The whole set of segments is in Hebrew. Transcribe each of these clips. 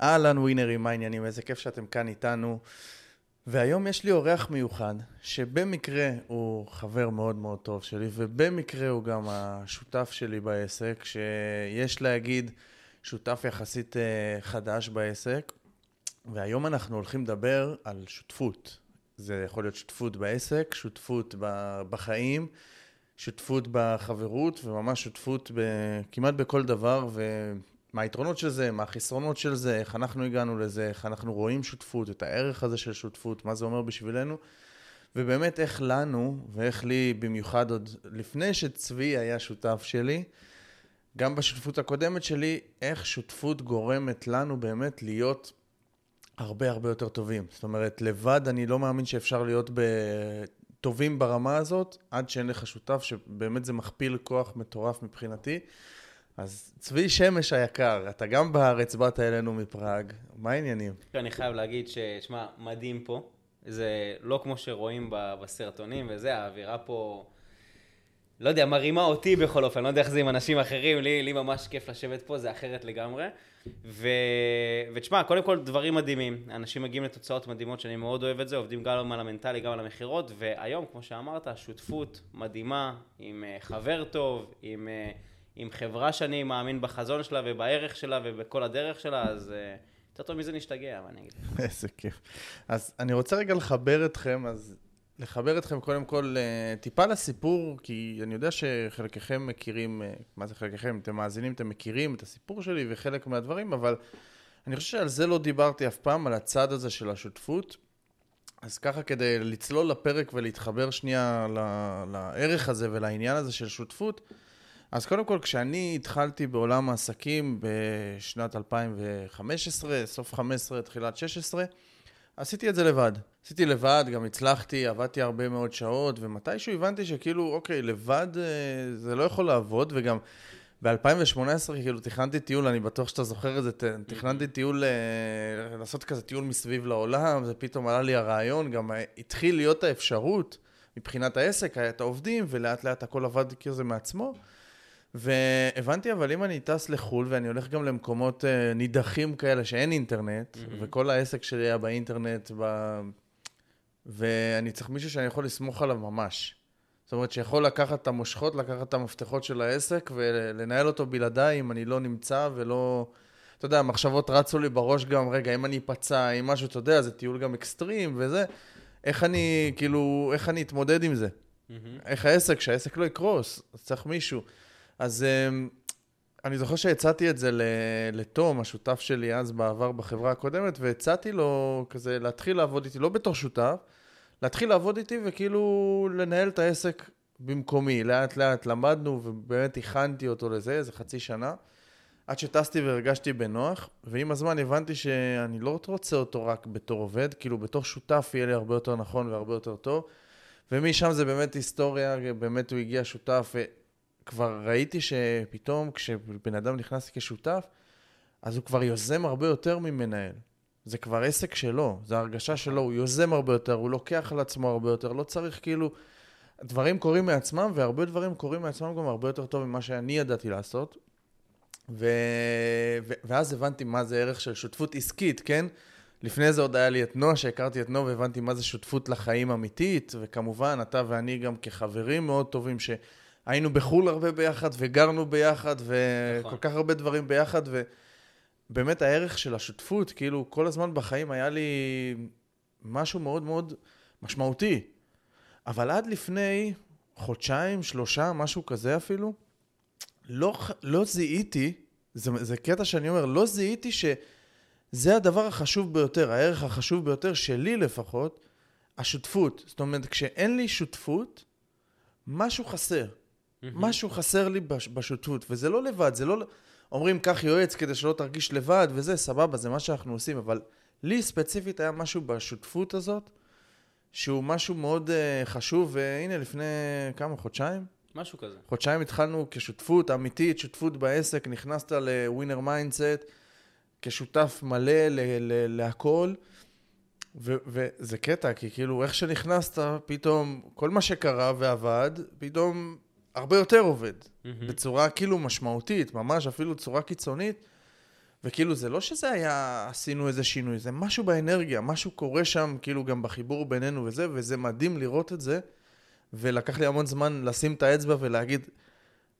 אהלן ווינרים, מה העניינים? איזה כיף שאתם כאן איתנו. והיום יש לי אורח מיוחד, שבמקרה הוא חבר מאוד מאוד טוב שלי, ובמקרה הוא גם השותף שלי בעסק, שיש להגיד שותף יחסית אה, חדש בעסק. והיום אנחנו הולכים לדבר על שותפות. זה יכול להיות שותפות בעסק, שותפות בחיים, שותפות בחברות, וממש שותפות כמעט בכל דבר, ומה היתרונות של זה, מה החסרונות של זה, איך אנחנו הגענו לזה, איך אנחנו רואים שותפות, את הערך הזה של שותפות, מה זה אומר בשבילנו, ובאמת איך לנו, ואיך לי במיוחד עוד לפני שצבי היה שותף שלי, גם בשותפות הקודמת שלי, איך שותפות גורמת לנו באמת להיות הרבה הרבה יותר טובים. זאת אומרת, לבד אני לא מאמין שאפשר להיות טובים ברמה הזאת, עד שאין לך שותף, שבאמת זה מכפיל כוח מטורף מבחינתי. אז צבי שמש היקר, אתה גם בארץ, באת אלינו מפראג, מה העניינים? אני חייב להגיד ששמע, מדהים פה. זה לא כמו שרואים בסרטונים וזה, האווירה פה... לא יודע, מרימה אותי בכל אופן, לא יודע איך זה עם אנשים אחרים, לי, לי ממש כיף לשבת פה, זה אחרת לגמרי. ו... ותשמע, קודם כל דברים מדהימים, אנשים מגיעים לתוצאות מדהימות שאני מאוד אוהב את זה, עובדים גם על המנטלי, גם על המכירות, והיום, כמו שאמרת, שותפות מדהימה, עם אה, חבר טוב, עם, אה, עם חברה שאני מאמין בחזון שלה ובערך שלה ובכל הדרך שלה, אז... אה, יותר טוב מזה נשתגע, מה אני אגיד לך. איזה כיף. אז אני רוצה רגע לחבר אתכם, אז לחבר אתכם קודם כל אה, טיפה לסיפור, כי אני יודע שחלקכם מכירים, אה, מה זה חלקכם? אתם מאזינים, אתם מכירים את הסיפור שלי וחלק מהדברים, אבל אני חושב שעל זה לא דיברתי אף פעם, על הצד הזה של השותפות. אז ככה כדי לצלול לפרק ולהתחבר שנייה לערך הזה ולעניין הזה של שותפות, אז קודם כל, כשאני התחלתי בעולם העסקים בשנת 2015, סוף 15, תחילת 16, עשיתי את זה לבד. עשיתי לבד, גם הצלחתי, עבדתי הרבה מאוד שעות, ומתישהו הבנתי שכאילו, אוקיי, לבד אה, זה לא יכול לעבוד, וגם ב-2018 כאילו תכננתי טיול, אני בטוח שאתה זוכר את זה, תכננתי טיול, אה, לעשות כזה טיול מסביב לעולם, ופתאום עלה לי הרעיון, גם התחיל להיות האפשרות מבחינת העסק, היה את העובדים, ולאט לאט הכל עבד כזה מעצמו. והבנתי, אבל אם אני טס לחו"ל ואני הולך גם למקומות uh, נידחים כאלה שאין אינטרנט, mm-hmm. וכל העסק שלי היה באינטרנט, ב... ואני צריך מישהו שאני יכול לסמוך עליו ממש. זאת אומרת, שיכול לקחת את המושכות, לקחת את המפתחות של העסק ולנהל אותו בלעדיי אם אני לא נמצא ולא... אתה יודע, המחשבות רצו לי בראש גם, רגע, אם אני אפצע, אם משהו, אתה יודע, זה טיול גם אקסטרים וזה, איך אני, כאילו, איך אני אתמודד עם זה? Mm-hmm. איך העסק, שהעסק לא יקרוס, אז צריך מישהו. אז אמ, אני זוכר שהצעתי את זה לתום, השותף שלי אז בעבר בחברה הקודמת, והצעתי לו כזה להתחיל לעבוד איתי, לא בתור שותף, להתחיל לעבוד איתי וכאילו לנהל את העסק במקומי. לאט לאט למדנו ובאמת הכנתי אותו לזה, איזה חצי שנה, עד שטסתי והרגשתי בנוח, ועם הזמן הבנתי שאני לא רוצה אותו רק בתור עובד, כאילו בתור שותף יהיה לי הרבה יותר נכון והרבה יותר טוב. ומשם זה באמת היסטוריה, באמת הוא הגיע שותף, כבר ראיתי שפתאום כשבן אדם נכנס כשותף, אז הוא כבר יוזם הרבה יותר ממנהל. זה כבר עסק שלו, זו הרגשה שלו, הוא יוזם הרבה יותר, הוא לוקח על עצמו הרבה יותר, לא צריך כאילו... דברים קורים מעצמם, והרבה דברים קורים מעצמם גם הרבה יותר טוב ממה שאני ידעתי לעשות. ו... ו... ואז הבנתי מה זה ערך של שותפות עסקית, כן? לפני זה עוד היה לי את נועה, שהכרתי את נועה והבנתי מה זה שותפות לחיים אמיתית, וכמובן, אתה ואני גם כחברים מאוד טובים, שהיינו בחו"ל הרבה ביחד, וגרנו ביחד, וכל נכון. כך הרבה דברים ביחד, ו... באמת הערך של השותפות, כאילו כל הזמן בחיים היה לי משהו מאוד מאוד משמעותי. אבל עד לפני חודשיים, שלושה, משהו כזה אפילו, לא, לא זיהיתי, זה, זה קטע שאני אומר, לא זיהיתי שזה הדבר החשוב ביותר, הערך החשוב ביותר שלי לפחות, השותפות. זאת אומרת, כשאין לי שותפות, משהו חסר. משהו חסר לי בשותפות, וזה לא לבד, זה לא... אומרים, קח יועץ כדי שלא תרגיש לבד, וזה, סבבה, זה מה שאנחנו עושים, אבל לי ספציפית היה משהו בשותפות הזאת, שהוא משהו מאוד uh, חשוב, והנה, לפני כמה, חודשיים? משהו כזה. חודשיים התחלנו כשותפות אמיתית, שותפות בעסק, נכנסת ל Winner Mindset, כשותף מלא להכל. ו- וזה קטע, כי כאילו, איך שנכנסת, פתאום, כל מה שקרה ועבד, פתאום הרבה יותר עובד, mm-hmm. בצורה כאילו משמעותית, ממש אפילו צורה קיצונית, וכאילו, זה לא שזה היה, עשינו איזה שינוי, זה משהו באנרגיה, משהו קורה שם, כאילו, גם בחיבור בינינו וזה, וזה מדהים לראות את זה, ולקח לי המון זמן לשים את האצבע ולהגיד,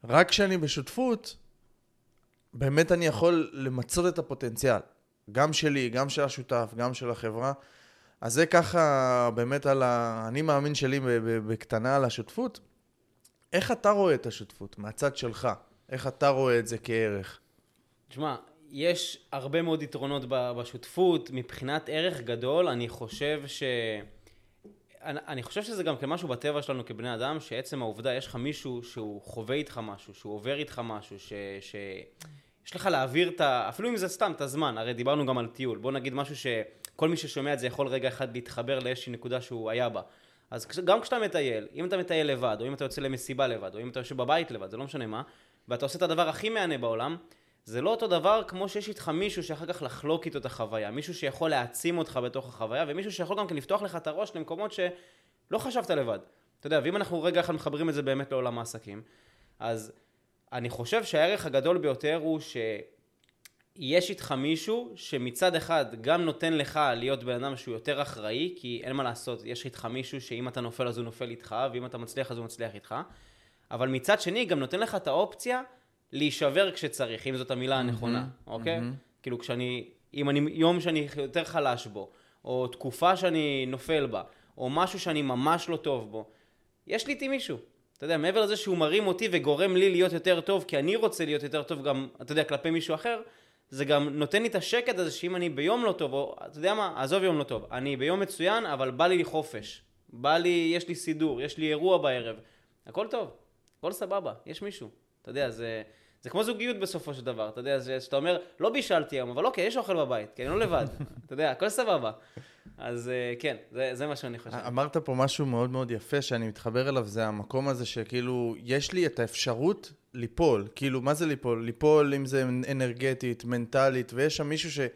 רק כשאני בשותפות, באמת אני יכול למצות את הפוטנציאל. גם שלי, גם של השותף, גם של החברה. אז זה ככה באמת על ה... אני מאמין שלי בקטנה על השותפות. איך אתה רואה את השותפות מהצד שלך? איך אתה רואה את זה כערך? תשמע, יש הרבה מאוד יתרונות בשותפות. מבחינת ערך גדול, אני חושב ש... אני, חושב שזה גם כמשהו בטבע שלנו כבני אדם, שעצם העובדה, יש לך מישהו שהוא חווה איתך משהו, שהוא עובר איתך משהו, ש... ש... יש לך להעביר את ה... אפילו אם זה סתם, את הזמן, הרי דיברנו גם על טיול. בוא נגיד משהו שכל מי ששומע את זה יכול רגע אחד להתחבר לאיזושהי נקודה שהוא היה בה. אז גם כשאתה מטייל, אם אתה מטייל לבד, או אם אתה יוצא למסיבה לבד, או אם אתה יושב בבית לבד, זה לא משנה מה, ואתה עושה את הדבר הכי מהנה בעולם, זה לא אותו דבר כמו שיש איתך מישהו שאחר כך לחלוק איתו את החוויה, מישהו שיכול להעצים אותך בתוך החוויה, ומישהו שיכול גם כן לפתוח לך את הראש למקומות שלא חשבת לבד. אתה יודע, ואם אנחנו רגע אחד מחברים את זה באמת לעולם העסקים, אז אני חושב שהערך הגדול ביותר הוא שיש איתך מישהו שמצד אחד גם נותן לך להיות בן אדם שהוא יותר אחראי, כי אין מה לעשות, יש איתך מישהו שאם אתה נופל אז הוא נופל איתך, ואם אתה מצליח אז הוא מצליח איתך, אבל מצד שני גם נותן לך את האופציה להישבר כשצריך, אם זאת המילה הנכונה, mm-hmm, אוקיי? Mm-hmm. כאילו כשאני, אם אני, יום שאני יותר חלש בו, או תקופה שאני נופל בה, או משהו שאני ממש לא טוב בו, יש לי איתי מישהו. אתה יודע, מעבר לזה שהוא מרים אותי וגורם לי להיות יותר טוב, כי אני רוצה להיות יותר טוב גם, אתה יודע, כלפי מישהו אחר, זה גם נותן לי את השקט הזה שאם אני ביום לא טוב, או אתה יודע מה, עזוב יום לא טוב, אני ביום מצוין, אבל בא לי חופש. בא לי, יש לי סידור, יש לי אירוע בערב. הכל טוב, הכל סבבה, יש מישהו. אתה יודע, זה, זה כמו זוגיות בסופו של דבר, אתה יודע, שאתה אומר, לא בישלתי היום, אבל אוקיי, יש אוכל בבית, כי אני לא לבד. אתה יודע, הכל סבבה. אז אה, כן, זה, זה מה שאני חושב. אמרת פה משהו מאוד מאוד יפה שאני מתחבר אליו, זה המקום הזה שכאילו, יש לי את האפשרות ליפול. כאילו, מה זה ליפול? ליפול אם זה אנרגטית, מנטלית, ויש שם מישהו שא'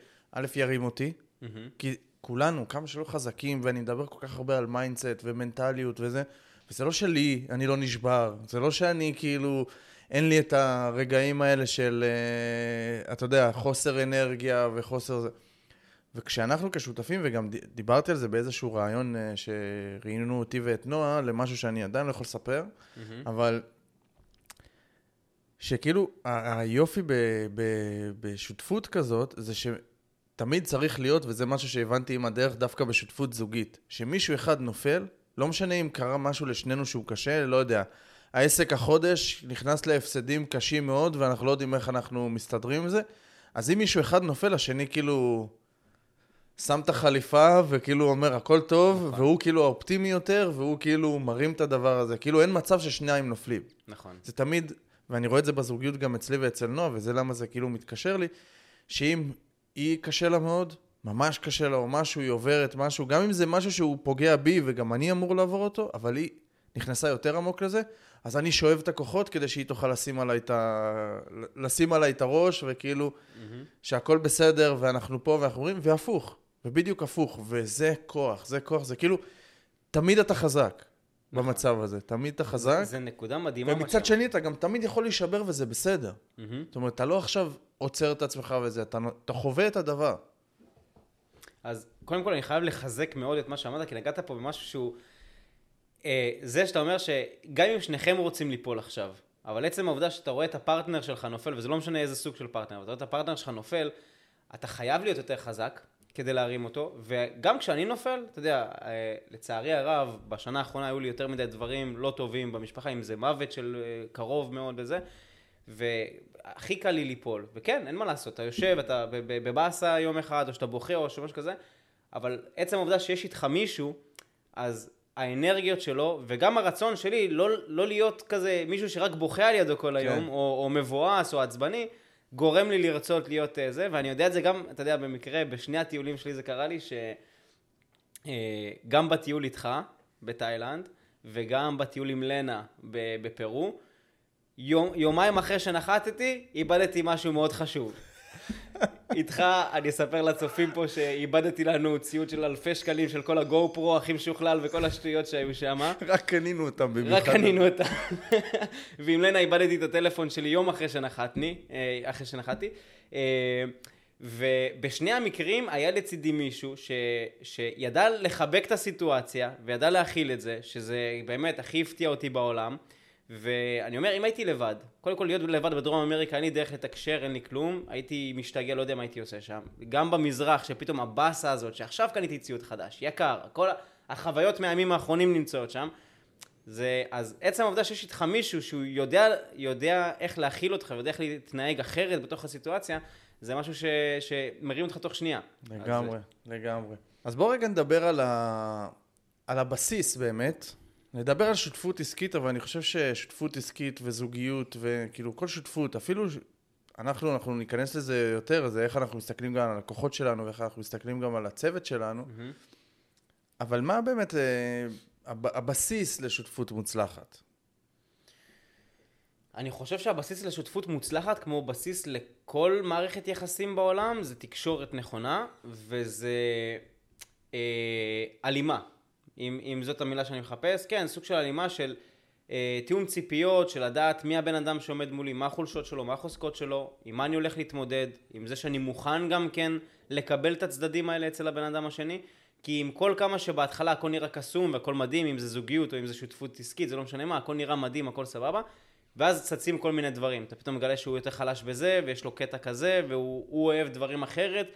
ירים אותי, mm-hmm. כי כולנו, כמה שלא חזקים, ואני מדבר כל כך הרבה על mindset ומנטליות וזה, וזה לא שלי, אני לא נשבר, זה לא שאני כאילו... אין לי את הרגעים האלה של, uh, אתה יודע, חוסר אנרגיה וחוסר זה. וכשאנחנו כשותפים, וגם דיברתי על זה באיזשהו רעיון uh, שראיינו אותי ואת נועה, למשהו שאני עדיין לא יכול לספר, mm-hmm. אבל שכאילו היופי ב, ב, בשותפות כזאת, זה שתמיד צריך להיות, וזה משהו שהבנתי עם הדרך דווקא בשותפות זוגית, שמישהו אחד נופל, לא משנה אם קרה משהו לשנינו שהוא קשה, לא יודע. העסק החודש נכנס להפסדים קשים מאוד, ואנחנו לא יודעים איך אנחנו מסתדרים עם זה. אז אם מישהו אחד נופל, השני כאילו שם את החליפה, וכאילו אומר הכל טוב, נכון. והוא כאילו האופטימי יותר, והוא כאילו מרים את הדבר הזה. כאילו אין מצב ששניים נופלים. נכון. זה תמיד, ואני רואה את זה בזוגיות גם אצלי ואצל נועה, וזה למה זה כאילו מתקשר לי, שאם היא קשה לה מאוד, ממש קשה לה, או משהו, היא עוברת משהו, גם אם זה משהו שהוא פוגע בי, וגם אני אמור לעבור אותו, אבל היא נכנסה יותר עמוק לזה, אז אני שואב את הכוחות כדי שהיא תוכל לשים עליי את, ה... לשים עליי את הראש, וכאילו, mm-hmm. שהכל בסדר, ואנחנו פה, ואנחנו רואים, והפוך, ובדיוק הפוך, וזה כוח, זה כוח, זה כאילו, תמיד אתה חזק. במצב הזה, תמיד אתה חזק. זה, נקודה מדהימה. ומצד שני, אתה גם תמיד יכול להישבר וזה בסדר. Mm-hmm. זאת אומרת, אתה לא עכשיו עוצר את עצמך וזה, אתה, אתה חווה את הדבר. אז קודם כל אני חייב לחזק מאוד את מה שאמרת, כי נגעת פה במשהו שהוא... אה, זה שאתה אומר שגם אם שניכם רוצים ליפול עכשיו, אבל עצם העובדה שאתה רואה את הפרטנר שלך נופל, וזה לא משנה איזה סוג של פרטנר, אבל אתה רואה את הפרטנר שלך נופל, אתה חייב להיות יותר חזק כדי להרים אותו, וגם כשאני נופל, אתה יודע, אה, לצערי הרב, בשנה האחרונה היו לי יותר מדי דברים לא טובים במשפחה, אם זה מוות של אה, קרוב מאוד וזה, והכי קל לי ליפול, וכן, אין מה לעשות, אתה יושב, אתה בבאסה יום אחד, או שאתה בוכה או משהו כזה, אבל עצם העובדה שיש איתך מישהו, אז האנרגיות שלו, וגם הרצון שלי לא, לא להיות כזה מישהו שרק בוכה על ידו כל היום, כן. או, או מבואס או עצבני, גורם לי לרצות להיות uh, זה, ואני יודע את זה גם, אתה יודע, במקרה, בשני הטיולים שלי זה קרה לי, שגם uh, בטיול איתך, בתאילנד, וגם בטיול עם לנה בפרו, יומיים אחרי שנחתתי, איבדתי משהו מאוד חשוב. איתך, אני אספר לצופים פה שאיבדתי לנו ציוד של אלפי שקלים של כל הגו פרו הכי משוכלל וכל השטויות שהיו שם. רק קנינו אותם במיוחד. רק קנינו אותם. ועם לנה איבדתי את הטלפון שלי יום אחרי שנחתני, אה, אחרי שנחתי. אה, ובשני המקרים היה לצידי מישהו ש, שידע לחבק את הסיטואציה וידע להכיל את זה, שזה באמת הכי הפתיע אותי בעולם. ואני אומר, אם הייתי לבד, קודם כל להיות לבד בדרום אמריקה, אין לי דרך לתקשר, אין לי כלום, הייתי משתגע, לא יודע מה הייתי עושה שם. גם במזרח, שפתאום הבאסה הזאת, שעכשיו קניתי ציוד חדש, יקר, כל החוויות מהימים האחרונים נמצאות שם. זה, אז עצם העובדה שיש איתך מישהו שהוא יודע, יודע איך להכיל אותך ויודע איך להתנהג אחרת בתוך הסיטואציה, זה משהו ש, שמרים אותך תוך שנייה. לגמרי, אז... לגמרי. אז בואו רגע נדבר על, ה... על הבסיס באמת. נדבר על שותפות עסקית, אבל אני חושב ששותפות עסקית וזוגיות וכאילו כל שותפות, אפילו אנחנו, אנחנו ניכנס לזה יותר, זה איך אנחנו מסתכלים גם על הלקוחות שלנו ואיך אנחנו מסתכלים גם על הצוות שלנו. Mm-hmm. אבל מה באמת אה, הבסיס לשותפות מוצלחת? אני חושב שהבסיס לשותפות מוצלחת, כמו בסיס לכל מערכת יחסים בעולם, זה תקשורת נכונה, וזה אה, הלימה. אם, אם זאת המילה שאני מחפש, כן, סוג של הלימה של אה, תיאום ציפיות, של לדעת מי הבן אדם שעומד מולי, מה החולשות שלו, מה החוזקות שלו, עם מה אני הולך להתמודד, עם זה שאני מוכן גם כן לקבל את הצדדים האלה אצל הבן אדם השני. כי עם כל כמה שבהתחלה הכל נראה קסום והכל מדהים, אם זה זוגיות או אם זה שותפות עסקית, זה לא משנה מה, הכל נראה מדהים, הכל סבבה, ואז צצים כל מיני דברים. אתה פתאום מגלה שהוא יותר חלש בזה, ויש לו קטע כזה, והוא אוהב דברים אחרת,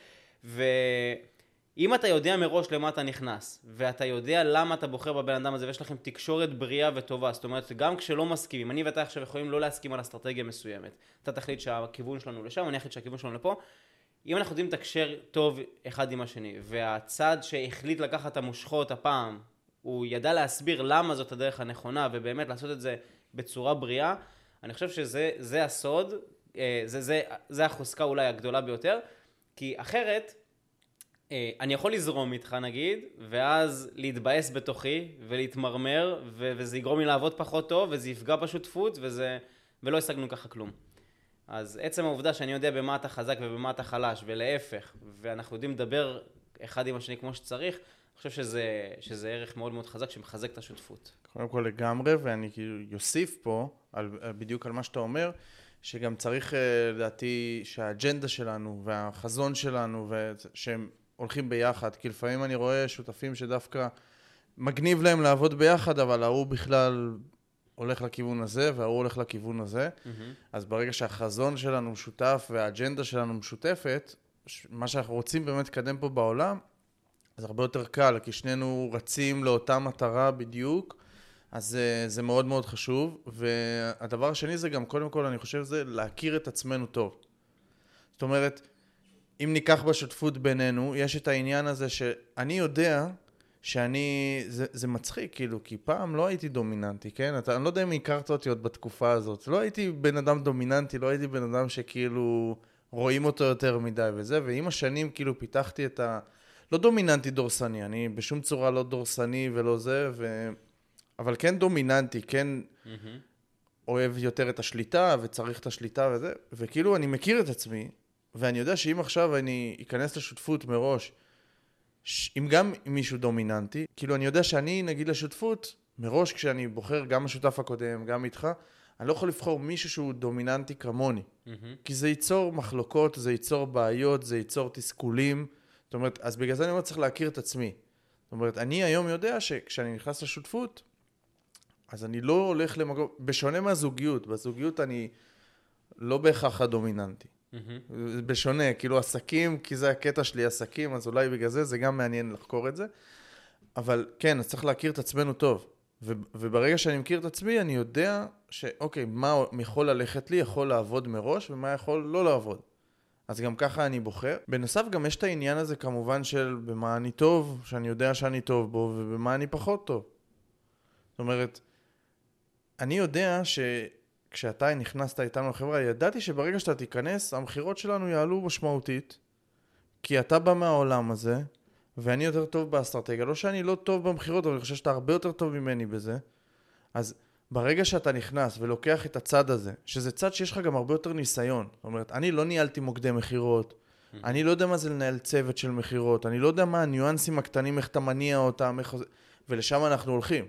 ואם אתה יודע מראש למה אתה נכנס, ואתה יודע למה אתה בוחר בבן אדם הזה, ויש לכם תקשורת בריאה וטובה, זאת אומרת, גם כשלא מסכימים, אני ואתה עכשיו יכולים לא להסכים על אסטרטגיה מסוימת. אתה תחליט שהכיוון שלנו לשם, אני אחליט שהכיוון שלנו לפה, אם אנחנו יודעים לתקשר טוב אחד עם השני, והצד שהחליט לקחת את המושכות הפעם, הוא ידע להסביר למה זאת הדרך הנכונה, ובאמת לעשות את זה בצורה בריאה, אני חושב שזה הסוד, אה, זה, זה, זה החוזקה אולי הגדולה ביותר, כי אחרת, אני יכול לזרום איתך נגיד, ואז להתבאס בתוכי, ולהתמרמר, וזה יגרום לי לעבוד פחות טוב, וזה יפגע בשותפות, וזה, ולא השגנו ככה כלום. אז עצם העובדה שאני יודע במה אתה חזק ובמה אתה חלש, ולהפך, ואנחנו יודעים לדבר אחד עם השני כמו שצריך, אני חושב שזה, שזה ערך מאוד מאוד חזק שמחזק את השותפות. קודם כל לגמרי, ואני כאילו אוסיף פה, על, בדיוק על מה שאתה אומר, שגם צריך אה, לדעתי שהאג'נדה שלנו והחזון שלנו, שהם הולכים ביחד, כי לפעמים אני רואה שותפים שדווקא מגניב להם לעבוד ביחד, אבל ההוא בכלל הולך לכיוון הזה וההוא הולך לכיוון הזה. Mm-hmm. אז ברגע שהחזון שלנו משותף והאג'נדה שלנו משותפת, מה שאנחנו רוצים באמת לקדם פה בעולם, אז הרבה יותר קל, כי שנינו רצים לאותה מטרה בדיוק, אז זה, זה מאוד מאוד חשוב. והדבר השני זה גם, קודם כל, אני חושב, זה להכיר את עצמנו טוב. זאת אומרת, אם ניקח בשותפות בינינו, יש את העניין הזה שאני יודע שאני, זה, זה מצחיק, כאילו, כי פעם לא הייתי דומיננטי, כן? אתה, אני לא יודע אם הכרת אותי עוד בתקופה הזאת. לא הייתי בן אדם דומיננטי, לא הייתי בן אדם שכאילו רואים אותו יותר מדי וזה, ועם השנים כאילו פיתחתי את ה... לא דומיננטי דורסני, אני בשום צורה לא דורסני ולא זה, ו... אבל כן דומיננטי, כן mm-hmm. אוהב יותר את השליטה וצריך את השליטה וזה, וכאילו אני מכיר את עצמי, ואני יודע שאם עכשיו אני אכנס לשותפות מראש, אם גם מישהו דומיננטי, כאילו אני יודע שאני נגיד לשותפות, מראש כשאני בוחר גם השותף הקודם, גם איתך, אני לא יכול לבחור מישהו שהוא דומיננטי כמוני. Mm-hmm. כי זה ייצור מחלוקות, זה ייצור בעיות, זה ייצור תסכולים. זאת אומרת, אז בגלל זה אני אומר, צריך להכיר את עצמי. זאת אומרת, אני היום יודע שכשאני נכנס לשותפות, אז אני לא הולך למקום, בשונה מהזוגיות, בזוגיות אני לא בהכרח הדומיננטי. Mm-hmm. בשונה, כאילו עסקים, כי זה הקטע שלי, עסקים, אז אולי בגלל זה, זה גם מעניין לחקור את זה. אבל כן, אז צריך להכיר את עצמנו טוב. ו- וברגע שאני מכיר את עצמי, אני יודע שאוקיי, מה יכול ללכת לי, יכול לעבוד מראש, ומה יכול לא לעבוד. אז גם ככה אני בוחר. בנוסף, גם יש את העניין הזה כמובן של במה אני טוב, שאני יודע שאני טוב בו, ובמה אני פחות טוב. זאת אומרת, אני יודע ש... כשאתה נכנסת איתנו לחברה, ידעתי שברגע שאתה תיכנס, המכירות שלנו יעלו משמעותית, כי אתה בא מהעולם הזה, ואני יותר טוב באסטרטגיה. לא שאני לא טוב במכירות, אבל אני חושב שאתה הרבה יותר טוב ממני בזה. אז ברגע שאתה נכנס ולוקח את הצד הזה, שזה צד שיש לך גם הרבה יותר ניסיון. זאת אומרת, אני לא ניהלתי מוקדי מכירות, אני לא יודע מה זה לנהל צוות של מכירות, אני לא יודע מה הניואנסים הקטנים, איך אתה מניע אותם, איך... ולשם אנחנו הולכים.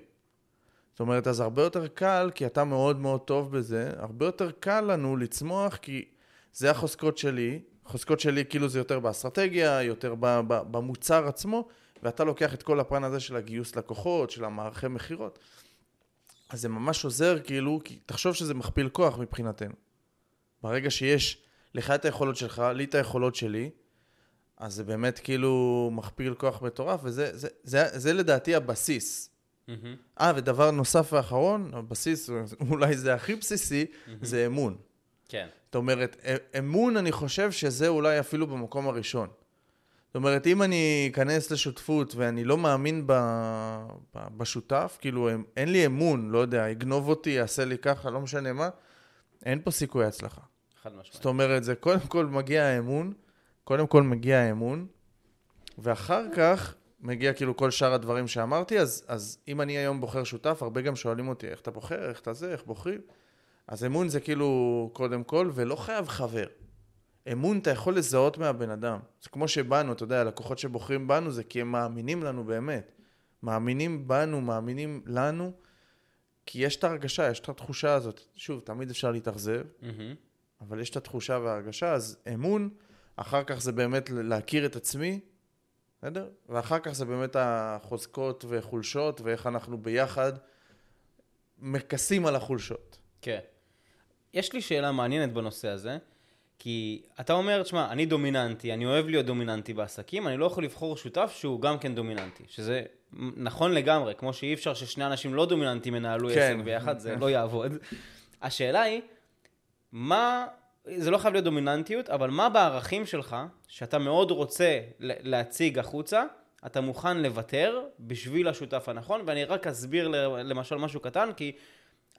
זאת אומרת, אז הרבה יותר קל, כי אתה מאוד מאוד טוב בזה, הרבה יותר קל לנו לצמוח, כי זה החוזקות שלי, החוזקות שלי כאילו זה יותר באסטרטגיה, יותר במוצר עצמו, ואתה לוקח את כל הפן הזה של הגיוס לקוחות, של המערכי מכירות. אז זה ממש עוזר, כאילו, כי תחשוב שזה מכפיל כוח מבחינתנו. ברגע שיש לך את היכולות שלך, לי את היכולות שלי, אז זה באמת כאילו מכפיל כוח מטורף, וזה זה, זה, זה, זה לדעתי הבסיס. אה, ודבר נוסף ואחרון, הבסיס, אולי זה הכי בסיסי, זה אמון. כן. זאת אומרת, א- אמון, אני חושב שזה אולי אפילו במקום הראשון. זאת אומרת, אם אני אכנס לשותפות ואני לא מאמין ב... ב... בשותף, כאילו, אין לי אמון, לא יודע, יגנוב אותי, יעשה לי ככה, לא משנה מה, אין פה סיכוי הצלחה. חד משמעית. זאת אומרת, זה קודם כל מגיע האמון, קודם כל מגיע האמון, ואחר כך מגיע כאילו כל שאר הדברים שאמרתי, אז, אז אם אני היום בוחר שותף, הרבה גם שואלים אותי, איך אתה בוחר, איך אתה זה, איך בוחרים? אז אמון זה כאילו קודם כל, ולא חייב חבר. אמון אתה יכול לזהות מהבן אדם. זה כמו שבאנו, אתה יודע, לקוחות שבוחרים בנו זה כי הם מאמינים לנו באמת. מאמינים בנו, מאמינים לנו, כי יש את ההרגשה, יש את התחושה הזאת. שוב, תמיד אפשר להתאכזב, מהמם. אבל יש את התחושה וההרגשה, אז אמון, אחר כך זה באמת להכיר את עצמי, בסדר? ואחר כך זה באמת החוזקות וחולשות, ואיך אנחנו ביחד מכסים על החולשות. כן. יש לי שאלה מעניינת בנושא הזה, כי אתה אומר, תשמע, אני דומיננטי, אני אוהב להיות דומיננטי בעסקים, אני לא יכול לבחור שותף שהוא גם כן דומיננטי, שזה נכון לגמרי, כמו שאי אפשר ששני אנשים לא דומיננטיים ינהלו כן. עסק ביחד, זה לא יעבוד. השאלה היא, מה, זה לא חייב להיות דומיננטיות, אבל מה בערכים שלך, שאתה מאוד רוצה להציג החוצה, אתה מוכן לוותר בשביל השותף הנכון, ואני רק אסביר למשל משהו קטן, כי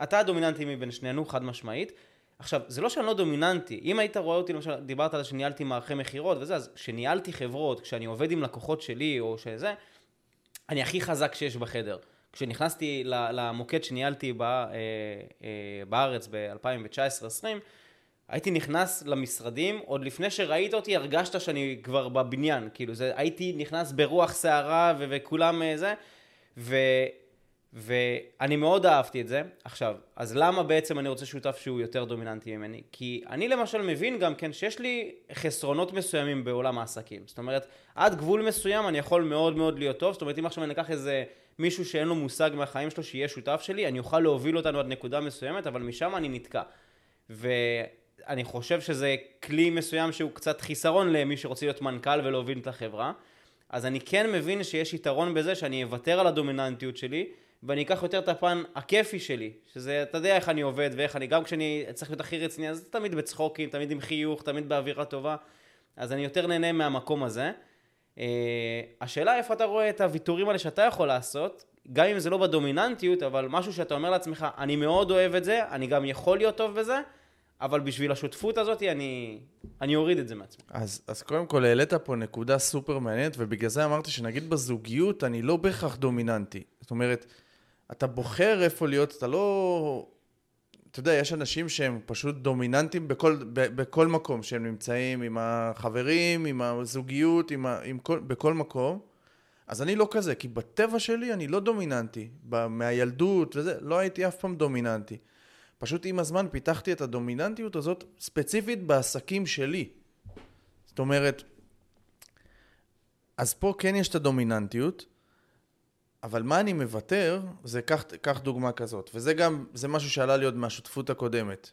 אתה הדומיננטי מבין שנינו, חד משמעית. עכשיו, זה לא שאני לא דומיננטי, אם היית רואה אותי, למשל, דיברת על זה שניהלתי מערכי מכירות וזה, אז כשניהלתי חברות, כשאני עובד עם לקוחות שלי או שזה, אני הכי חזק שיש בחדר. כשנכנסתי למוקד שניהלתי אה, אה, בארץ ב-2019-2020, הייתי נכנס למשרדים, עוד לפני שראית אותי הרגשת שאני כבר בבניין, כאילו זה, הייתי נכנס ברוח סערה ו- וכולם אה, זה, ו... ואני מאוד אהבתי את זה. עכשיו, אז למה בעצם אני רוצה שותף שהוא יותר דומיננטי ממני? כי אני למשל מבין גם כן שיש לי חסרונות מסוימים בעולם העסקים. זאת אומרת, עד גבול מסוים אני יכול מאוד מאוד להיות טוב. זאת אומרת, אם עכשיו אני אקח איזה מישהו שאין לו מושג מהחיים שלו שיהיה שותף שלי, אני אוכל להוביל אותנו עד נקודה מסוימת, אבל משם אני נתקע. ואני חושב שזה כלי מסוים שהוא קצת חיסרון למי שרוצה להיות מנכ"ל ולהוביל את החברה. אז אני כן מבין שיש יתרון בזה שאני אוותר על הדומיננטיות שלי, ואני אקח יותר את הפן הכיפי שלי, שזה, אתה יודע איך אני עובד ואיך אני, גם כשאני צריך להיות הכי רציני, אז תמיד בצחוקים, תמיד עם חיוך, תמיד באווירה טובה, אז אני יותר נהנה מהמקום הזה. Uh, השאלה איפה אתה רואה את הוויתורים האלה שאתה יכול לעשות, גם אם זה לא בדומיננטיות, אבל משהו שאתה אומר לעצמך, אני מאוד אוהב את זה, אני גם יכול להיות טוב בזה, אבל בשביל השותפות הזאת אני, אני אוריד את זה מעצמי. אז, אז קודם כל העלית פה נקודה סופר מעניינת, ובגלל זה אמרתי שנגיד בזוגיות אני לא בהכרח דומיננטי. זאת אומרת, אתה בוחר איפה להיות, אתה לא... אתה יודע, יש אנשים שהם פשוט דומיננטים בכל, ב, בכל מקום שהם נמצאים, עם החברים, עם הזוגיות, עם ה, עם כל, בכל מקום. אז אני לא כזה, כי בטבע שלי אני לא דומיננטי. ב, מהילדות וזה, לא הייתי אף פעם דומיננטי. פשוט עם הזמן פיתחתי את הדומיננטיות הזאת ספציפית בעסקים שלי. זאת אומרת, אז פה כן יש את הדומיננטיות, אבל מה אני מוותר, זה קח, קח דוגמה כזאת, וזה גם, זה משהו שעלה לי עוד מהשותפות הקודמת.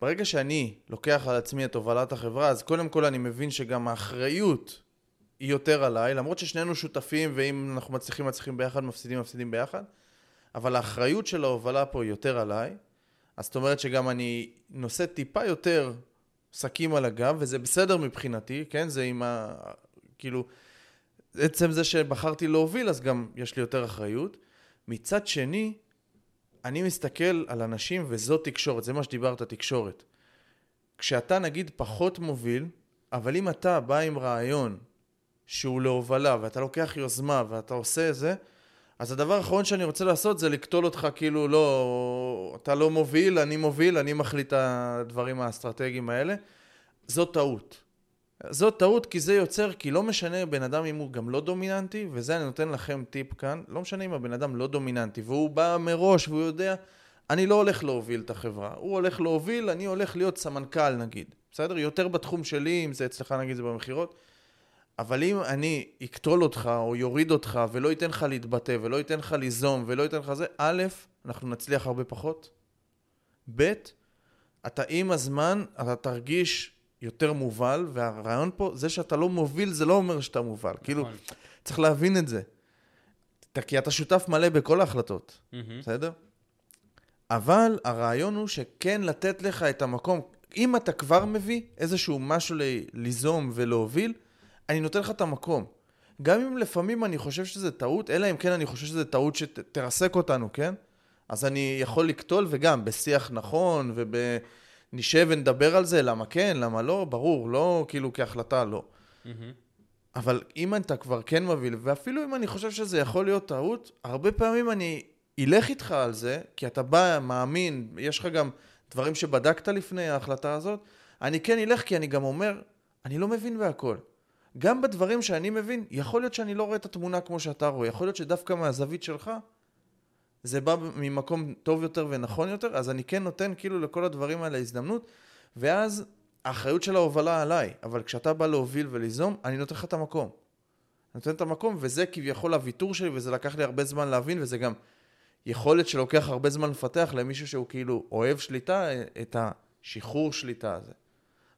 ברגע שאני לוקח על עצמי את הובלת החברה, אז קודם כל אני מבין שגם האחריות היא יותר עליי, למרות ששנינו שותפים, ואם אנחנו מצליחים, מצליחים ביחד, מפסידים, מפסידים ביחד, אבל האחריות של ההובלה פה היא יותר עליי, אז זאת אומרת שגם אני נושא טיפה יותר שקים על הגב, וזה בסדר מבחינתי, כן? זה עם ה... כאילו, עצם זה שבחרתי להוביל, אז גם יש לי יותר אחריות. מצד שני, אני מסתכל על אנשים, וזו תקשורת, זה מה שדיברת, תקשורת. כשאתה נגיד פחות מוביל, אבל אם אתה בא עם רעיון שהוא להובלה, ואתה לוקח יוזמה, ואתה עושה את זה, אז הדבר האחרון שאני רוצה לעשות זה לקטול אותך כאילו לא, אתה לא מוביל, אני מוביל, אני מחליט את הדברים האסטרטגיים האלה. זו טעות. זו טעות כי זה יוצר, כי לא משנה בן אדם אם הוא גם לא דומיננטי, וזה אני נותן לכם טיפ כאן, לא משנה אם הבן אדם לא דומיננטי, והוא בא מראש והוא יודע, אני לא הולך להוביל את החברה, הוא הולך להוביל, אני הולך להיות סמנכ"ל נגיד, בסדר? יותר בתחום שלי, אם זה אצלך נגיד זה במכירות. אבל אם אני אקטול אותך, או יוריד אותך, ולא ייתן לך להתבטא, ולא ייתן לך ליזום, ולא ייתן לך זה, א', אנחנו נצליח הרבה פחות. ב', אתה עם הזמן, אתה תרגיש יותר מובל, והרעיון פה, זה שאתה לא מוביל, זה לא אומר שאתה מובל. נכון. כאילו, צריך להבין את זה. כי אתה שותף מלא בכל ההחלטות, mm-hmm. בסדר? אבל הרעיון הוא שכן לתת לך את המקום. אם אתה כבר מביא איזשהו משהו ליזום ולהוביל, אני נותן לך את המקום. גם אם לפעמים אני חושב שזה טעות, אלא אם כן אני חושב שזה טעות שתרסק אותנו, כן? אז אני יכול לקטול, וגם בשיח נכון, ונשב ונדבר על זה, למה כן, למה לא, ברור, לא כאילו כהחלטה, לא. Mm-hmm. אבל אם אתה כבר כן מביא, ואפילו אם אני חושב שזה יכול להיות טעות, הרבה פעמים אני אלך איתך על זה, כי אתה בא, מאמין, יש לך גם דברים שבדקת לפני ההחלטה הזאת, אני כן אלך כי אני גם אומר, אני לא מבין בהכל. גם בדברים שאני מבין, יכול להיות שאני לא רואה את התמונה כמו שאתה רואה, יכול להיות שדווקא מהזווית שלך, זה בא ממקום טוב יותר ונכון יותר, אז אני כן נותן כאילו לכל הדברים האלה הזדמנות, ואז האחריות של ההובלה עליי, אבל כשאתה בא להוביל וליזום, אני נותן לך את המקום. אני נותן את המקום, וזה כביכול הוויתור שלי, וזה לקח לי הרבה זמן להבין, וזה גם יכולת שלוקח הרבה זמן לפתח למישהו שהוא כאילו אוהב שליטה, את השחרור שליטה הזה.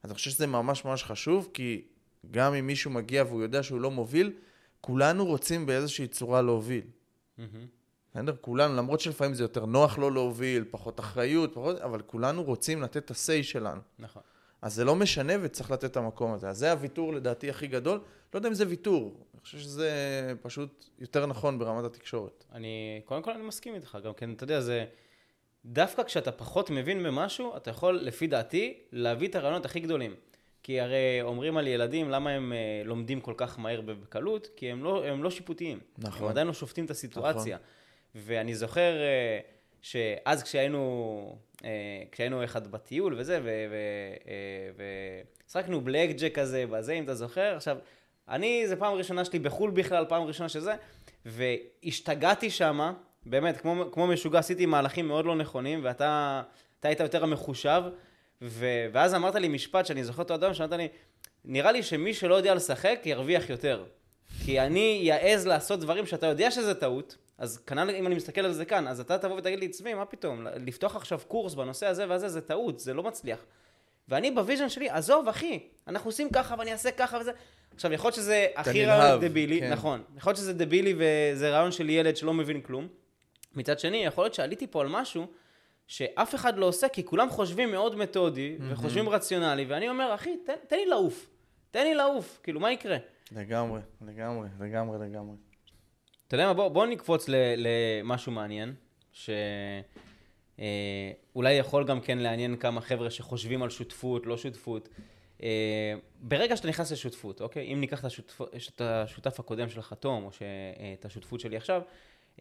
אז אני חושב שזה ממש ממש חשוב, כי גם אם מישהו מגיע והוא יודע שהוא לא מוביל, כולנו רוצים באיזושהי צורה להוביל. בסדר? כולנו, למרות שלפעמים זה יותר נוח לא להוביל, פחות אחריות, פחות, אבל כולנו רוצים לתת את ה-say שלנו. נכון. אז זה לא משנה וצריך לתת את המקום הזה. אז זה הוויתור לדעתי הכי גדול. לא יודע אם זה ויתור, אני חושב שזה פשוט יותר נכון ברמת התקשורת. אני, קודם כל אני מסכים איתך, גם כן, אתה יודע, זה... דווקא כשאתה פחות מבין במשהו, אתה יכול, לפי דעתי, להביא את הרעיונות הכי גדולים. כי הרי אומרים על ילדים למה הם uh, לומדים כל כך מהר בקלות, כי הם לא, הם לא שיפוטיים. נכון. הם עדיין לא שופטים את הסיטואציה. נכון. ואני זוכר uh, שאז כשהיינו, uh, כשהיינו אחד בטיול וזה, ושחקנו בלק ג'ק כזה, בזה, אם אתה זוכר. עכשיו, אני, זו פעם ראשונה שלי בחו"ל בכלל, פעם ראשונה שזה, והשתגעתי שמה, באמת, כמו, כמו משוגע, עשיתי מהלכים מאוד לא נכונים, ואתה היית יותר המחושב. ו... ואז אמרת לי משפט שאני זוכר אותו אדם, שאמרת לי, נראה לי שמי שלא יודע לשחק ירוויח יותר. כי אני אעז לעשות דברים שאתה יודע שזה טעות, אז כנ"ל אם אני מסתכל על זה כאן, אז אתה תבוא ותגיד לי, צבי, מה פתאום, לפתוח עכשיו קורס בנושא הזה והזה, זה טעות, זה לא מצליח. ואני ב vision שלי, עזוב אחי, אנחנו עושים ככה ואני אעשה ככה וזה. עכשיו, יכול להיות שזה הכי רעיון דבילי, כן. נכון, יכול להיות שזה דבילי וזה רעיון של ילד שלא מבין כלום. מצד שני, יכול להיות שעליתי פה על משהו שאף אחד לא עושה, כי כולם חושבים מאוד מתודי, mm-hmm. וחושבים רציונלי, ואני אומר, אחי, תן, תן לי לעוף. תן לי לעוף, כאילו, מה יקרה? לגמרי, לגמרי, לגמרי, לגמרי. אתה יודע מה, בוא, בוא נקפוץ למשהו מעניין, שאולי אה, יכול גם כן לעניין כמה חבר'ה שחושבים על שותפות, לא שותפות. אה, ברגע שאתה נכנס לשותפות, אוקיי? אם ניקח את השותפ, את השותף הקודם שלך, תום, או את השותפות שלי עכשיו,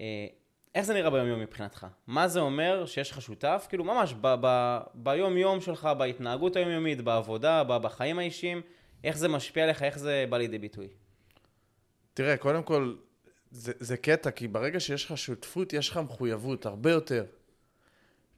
אה, איך זה נראה ביום-יום מבחינתך? מה זה אומר שיש לך שותף? כאילו ממש ב- ב- ביום-יום שלך, בהתנהגות היומיומית, בעבודה, ב- בחיים האישיים, איך זה משפיע עליך, איך זה בא לידי ביטוי? תראה, קודם כל, זה, זה קטע, כי ברגע שיש לך שותפות, יש לך מחויבות, הרבה יותר.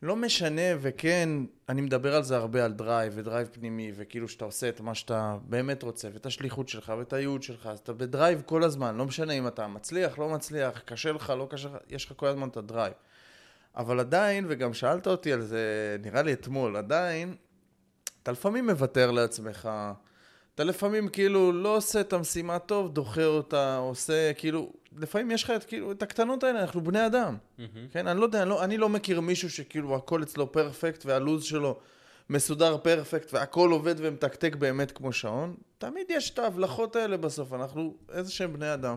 לא משנה, וכן, אני מדבר על זה הרבה, על drive ו drive פנימי, וכאילו שאתה עושה את מה שאתה באמת רוצה, ואת השליחות שלך, ואת הייעוד שלך, אז אתה ב drive כל הזמן, לא משנה אם אתה מצליח, לא מצליח, קשה לך, לא קשה לך, יש לך כל הזמן את ה drive. אבל עדיין, וגם שאלת אותי על זה, נראה לי אתמול, עדיין, אתה לפעמים מוותר לעצמך, אתה לפעמים כאילו לא עושה את המשימה טוב, דוחה אותה, עושה כאילו, לפעמים יש לך את, כאילו, את הקטנות האלה, אנחנו בני אדם. Mm-hmm. כן, אני לא יודע, אני לא, אני לא מכיר מישהו שכאילו הכל אצלו פרפקט והלו"ז שלו מסודר פרפקט והכל עובד ומתקתק באמת כמו שעון. תמיד יש את ההבלחות האלה בסוף, אנחנו איזה שהם בני אדם.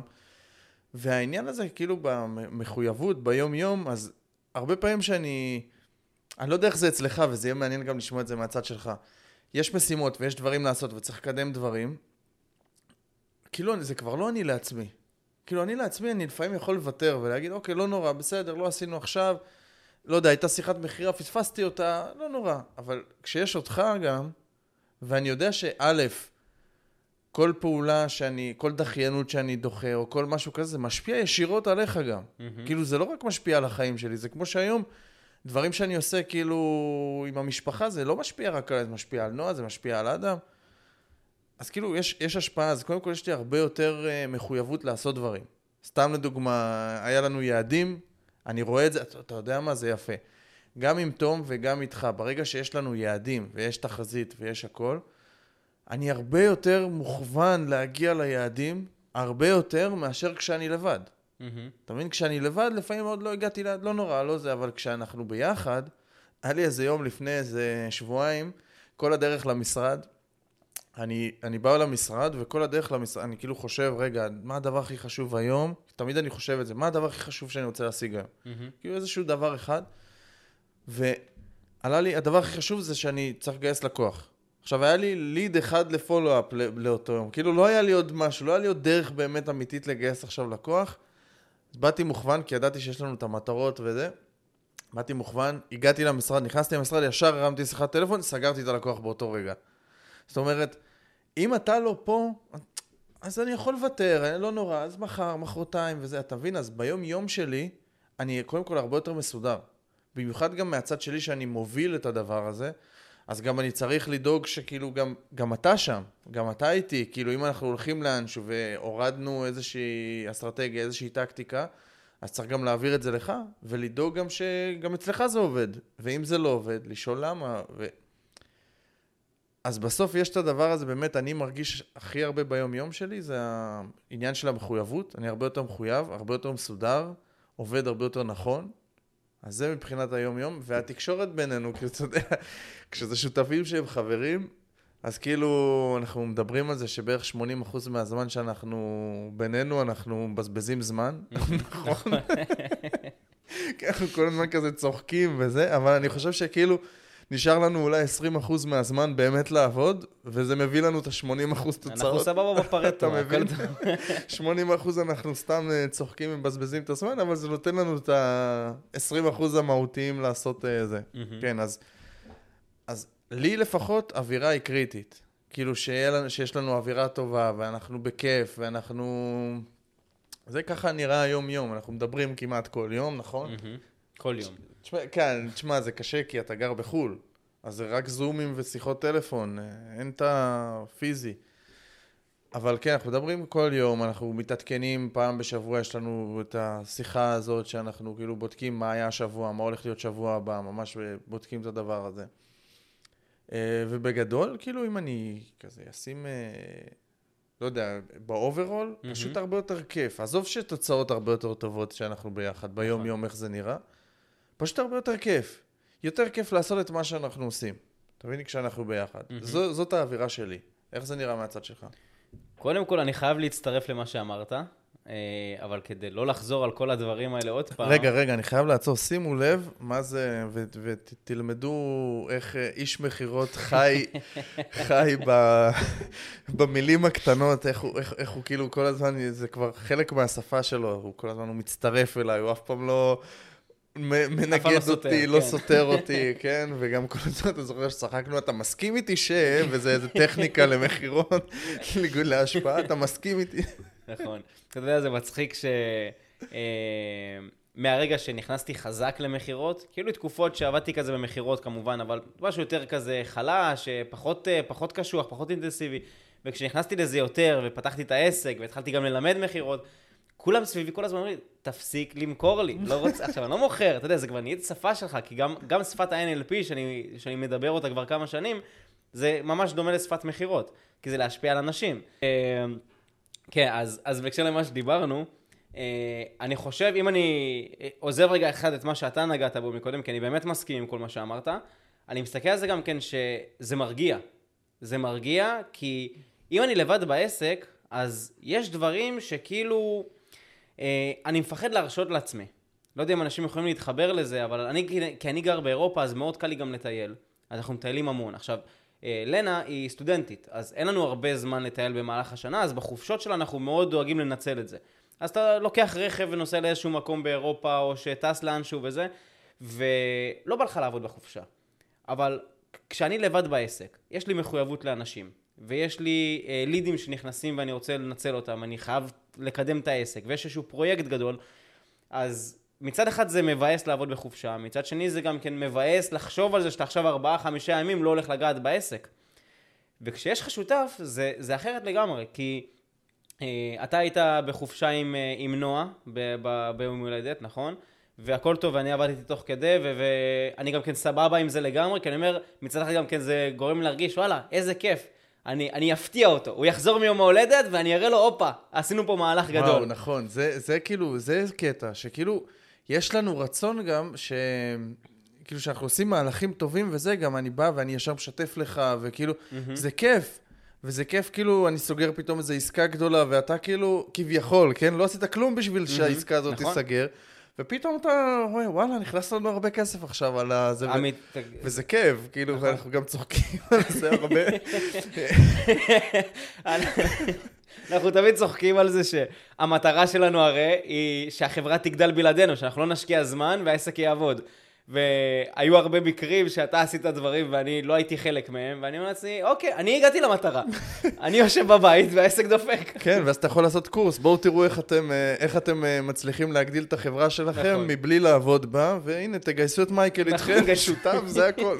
והעניין הזה, כאילו במחויבות, ביום-יום, אז הרבה פעמים שאני... אני לא יודע איך זה אצלך, וזה יהיה מעניין גם לשמוע את זה מהצד שלך. יש משימות ויש דברים לעשות וצריך לקדם דברים. כאילו, זה כבר לא אני לעצמי. כאילו, אני לעצמי, אני לפעמים יכול לוותר ולהגיד, אוקיי, לא נורא, בסדר, לא עשינו עכשיו, לא יודע, הייתה שיחת מכירה, פספסתי אותה, לא נורא. אבל כשיש אותך גם, ואני יודע שא', כל פעולה שאני, כל דחיינות שאני דוחה, או כל משהו כזה, זה משפיע ישירות עליך גם. Mm-hmm. כאילו, זה לא רק משפיע על החיים שלי, זה כמו שהיום, דברים שאני עושה כאילו עם המשפחה, זה לא משפיע רק עליי, זה משפיע על נועה, זה משפיע על אדם. אז כאילו, יש, יש השפעה, אז קודם כל יש לי הרבה יותר uh, מחויבות לעשות דברים. סתם לדוגמה, היה לנו יעדים, אני רואה את זה, אתה, אתה יודע מה, זה יפה. גם עם תום וגם איתך, ברגע שיש לנו יעדים ויש תחזית ויש הכל, אני הרבה יותר מוכוון להגיע ליעדים, הרבה יותר מאשר כשאני לבד. Mm-hmm. אתה מבין? כשאני לבד, לפעמים עוד לא הגעתי ליעד, לא נורא, לא זה, אבל כשאנחנו ביחד, היה לי איזה יום לפני איזה שבועיים, כל הדרך למשרד, אני, אני בא למשרד, וכל הדרך למשרד, אני כאילו חושב, רגע, מה הדבר הכי חשוב היום? תמיד אני חושב את זה, מה הדבר הכי חשוב שאני רוצה להשיג היום? Mm-hmm. כאילו איזשהו דבר אחד, ועלה לי, הדבר הכי חשוב זה שאני צריך לגייס לקוח. עכשיו, היה לי ליד אחד לפולו-אפ לאותו יום. כאילו, לא היה לי עוד משהו, לא היה לי עוד דרך באמת אמיתית לגייס עכשיו לקוח. אז באתי מוכוון, כי ידעתי שיש לנו את המטרות וזה. באתי מוכוון, הגעתי למשרד, נכנסתי למשרד, ישר הרמתי שיחת טלפון, סגרתי את הלקוח באותו רגע. זאת אומרת, אם אתה לא פה, אז אני יכול לוותר, לא נורא, אז מחר, מחרתיים וזה, אתה מבין? אז ביום יום שלי, אני קודם כל הרבה יותר מסודר. במיוחד גם מהצד שלי שאני מוביל את הדבר הזה, אז גם אני צריך לדאוג שכאילו גם, גם אתה שם, גם אתה איתי, כאילו אם אנחנו הולכים לאנשהו והורדנו איזושהי אסטרטגיה, איזושהי טקטיקה, אז צריך גם להעביר את זה לך, ולדאוג גם שגם אצלך זה עובד, ואם זה לא עובד, לשאול למה, ו... אז בסוף יש את הדבר הזה, באמת, אני מרגיש הכי הרבה ביום-יום שלי, זה העניין של המחויבות, אני הרבה יותר מחויב, הרבה יותר מסודר, עובד הרבה יותר נכון, אז זה מבחינת היום-יום, והתקשורת בינינו, כי אתה יודע, כשזה שותפים שהם חברים, אז כאילו אנחנו מדברים על זה שבערך 80% מהזמן שאנחנו בינינו, אנחנו מבזבזים זמן, נכון? כי אנחנו כל הזמן כזה צוחקים וזה, אבל אני חושב שכאילו נשאר לנו אולי 20% מהזמן באמת לעבוד, וזה מביא לנו את ה-80% תוצאות. אנחנו סבבה בפרטו, אתה מבין? הכל 80% אנחנו סתם אה, צוחקים ומבזבזים את הזמן, אבל זה נותן לנו את ה-20% המהותיים לעשות אה, זה. כן, אז, אז לי לפחות אווירה היא קריטית. כאילו לנו, שיש לנו אווירה טובה, ואנחנו בכיף, ואנחנו... זה ככה נראה היום-יום, אנחנו מדברים כמעט כל יום, נכון? כל יום. תשמע, כן, תשמע, זה קשה כי אתה גר בחו"ל, אז זה רק זומים ושיחות טלפון, אה, אין את הפיזי. אבל כן, אנחנו מדברים כל יום, אנחנו מתעדכנים, פעם בשבוע יש לנו את השיחה הזאת שאנחנו כאילו בודקים מה היה השבוע, מה הולך להיות שבוע הבא, ממש בודקים את הדבר הזה. אה, ובגדול, כאילו אם אני כזה אשים, אה, לא יודע, ב overall, mm-hmm. פשוט הרבה יותר כיף. עזוב שתוצאות הרבה יותר טובות שאנחנו ביחד, ביום-יום נכון. איך זה נראה. פשוט הרבה יותר כיף. יותר כיף לעשות את מה שאנחנו עושים. אתה מבין? כשאנחנו ביחד. Mm-hmm. זו, זאת האווירה שלי. איך זה נראה מהצד שלך? קודם כל, אני חייב להצטרף למה שאמרת, אה, אבל כדי לא לחזור על כל הדברים האלה עוד פעם... רגע, רגע, אני חייב לעצור. שימו לב מה זה, ותלמדו איך אה, איש מכירות חי, חי ב, במילים הקטנות, איך הוא, איך, איך הוא כאילו כל הזמן, זה כבר חלק מהשפה שלו, הוא כל הזמן הוא מצטרף אליי, הוא אף פעם לא... מנגד לא אותי, לא כן. סותר אותי, כן? וגם כל הזמן, אתה זוכר שצחקנו, אתה מסכים איתי ש... וזה איזה טכניקה למכירות, להשפעה, אתה מסכים איתי. נכון. אתה יודע, זה מצחיק ש... אה, מהרגע שנכנסתי חזק למכירות, כאילו תקופות שעבדתי כזה במכירות כמובן, אבל משהו יותר כזה חלש, פחות, אה, פחות קשוח, פחות אינטנסיבי. וכשנכנסתי לזה יותר, ופתחתי את העסק, והתחלתי גם ללמד מכירות, כולם סביבי כל הזמן אומרים, תפסיק למכור לי, לא רוצה, עכשיו, אני לא מוכר, אתה יודע, זה כבר נהיית שפה שלך, כי גם, גם שפת ה-NLP, שאני, שאני מדבר אותה כבר כמה שנים, זה ממש דומה לשפת מכירות, כי זה להשפיע על אנשים. אה, כן, אז, אז בהקשר למה שדיברנו, אה, אני חושב, אם אני עוזב רגע אחד את מה שאתה נגעת בו מקודם, כי אני באמת מסכים עם כל מה שאמרת, אני מסתכל על זה גם כן שזה מרגיע. זה מרגיע, כי אם אני לבד בעסק, אז יש דברים שכאילו... אה, אני מפחד להרשות לעצמי. לא יודע אם אנשים יכולים להתחבר לזה, אבל אני, כי אני גר באירופה, אז מאוד קל לי גם לטייל. אז אנחנו מטיילים המון. עכשיו, אה, לנה היא סטודנטית, אז אין לנו הרבה זמן לטייל במהלך השנה, אז בחופשות שלה אנחנו מאוד דואגים לנצל את זה. אז אתה לוקח רכב ונוסע לאיזשהו מקום באירופה, או שטס לאנשהו וזה, ולא בא לך לעבוד בחופשה. אבל כשאני לבד בעסק, יש לי מחויבות לאנשים. ויש לי אה, לידים שנכנסים ואני רוצה לנצל אותם, אני חייב לקדם את העסק, ויש איזשהו פרויקט גדול, אז מצד אחד זה מבאס לעבוד בחופשה, מצד שני זה גם כן מבאס לחשוב על זה שאתה עכשיו ארבעה, חמישה ימים לא הולך לגעת בעסק. וכשיש לך שותף, זה, זה אחרת לגמרי, כי אה, אתה היית בחופשה עם, אה, עם נועה ביום הולדת, נכון? והכל טוב, ואני עבדתי תוך כדי, ואני גם כן סבבה עם זה לגמרי, כי אני אומר, מצד אחד גם כן זה גורם להרגיש, וואלה, איזה כיף. אני, אני אפתיע אותו, הוא יחזור מיום ההולדת ואני אראה לו, הופה, עשינו פה מהלך גדול. וואו, נכון, זה, זה כאילו, זה קטע, שכאילו, יש לנו רצון גם, ש... כאילו, שאנחנו עושים מהלכים טובים וזה, גם אני בא ואני ישר משתף לך, וכאילו, מהמם. זה כיף. וזה כיף, כאילו, אני סוגר פתאום איזו עסקה גדולה, ואתה כאילו, כביכול, כן? לא עשית כלום בשביל שהעסקה הזאת נכון. תיסגר. ופתאום אתה רואה, וואלה, נכנס לנו הרבה כסף עכשיו על הזה. ו- עמית, וזה כיף, כאילו, נכון. ואנחנו גם צוחקים על זה הרבה. אנחנו תמיד צוחקים על זה שהמטרה שלנו הרי היא שהחברה תגדל בלעדינו, שאנחנו לא נשקיע זמן והעסק יעבוד. והיו הרבה מקרים שאתה עשית דברים ואני לא הייתי חלק מהם, ואני אומר לעצמי, אוקיי, אני הגעתי למטרה. אני יושב בבית והעסק דופק. כן, ואז אתה יכול לעשות קורס, בואו תראו איך אתם, אה, איך אתם אה, מצליחים להגדיל את החברה שלכם נכון. מבלי לעבוד בה, והנה, תגייסו את מייקל נכון, איתכם. שותף, זה הכל.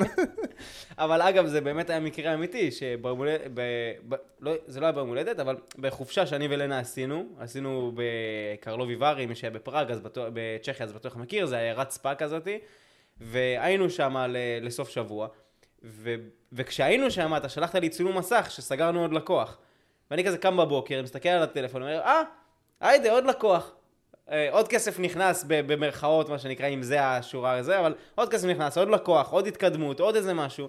אבל אגב, זה באמת היה מקרה אמיתי, ב... ב... לא, זה לא היה ביום הולדת, אבל בחופשה שאני ולנה עשינו, עשינו בקרלובי וארי, מי שהיה בפראג, אז בטוח, בצ'כיה, אז בטוח מכיר, זה עיירת ספא כזאתי, והיינו שם. לסוף שבוע, ו... וכשהיינו שם, אתה שלחת לי צילום מסך שסגרנו עוד לקוח. ואני כזה קם בבוקר, מסתכל על הטלפון, אומר, אה, היידה, עוד לקוח. אה, עוד כסף נכנס במרכאות, מה שנקרא, אם זה השורה הזה, אבל עוד כסף נכנס, עוד לקוח, עוד התקדמות, עוד איזה משהו.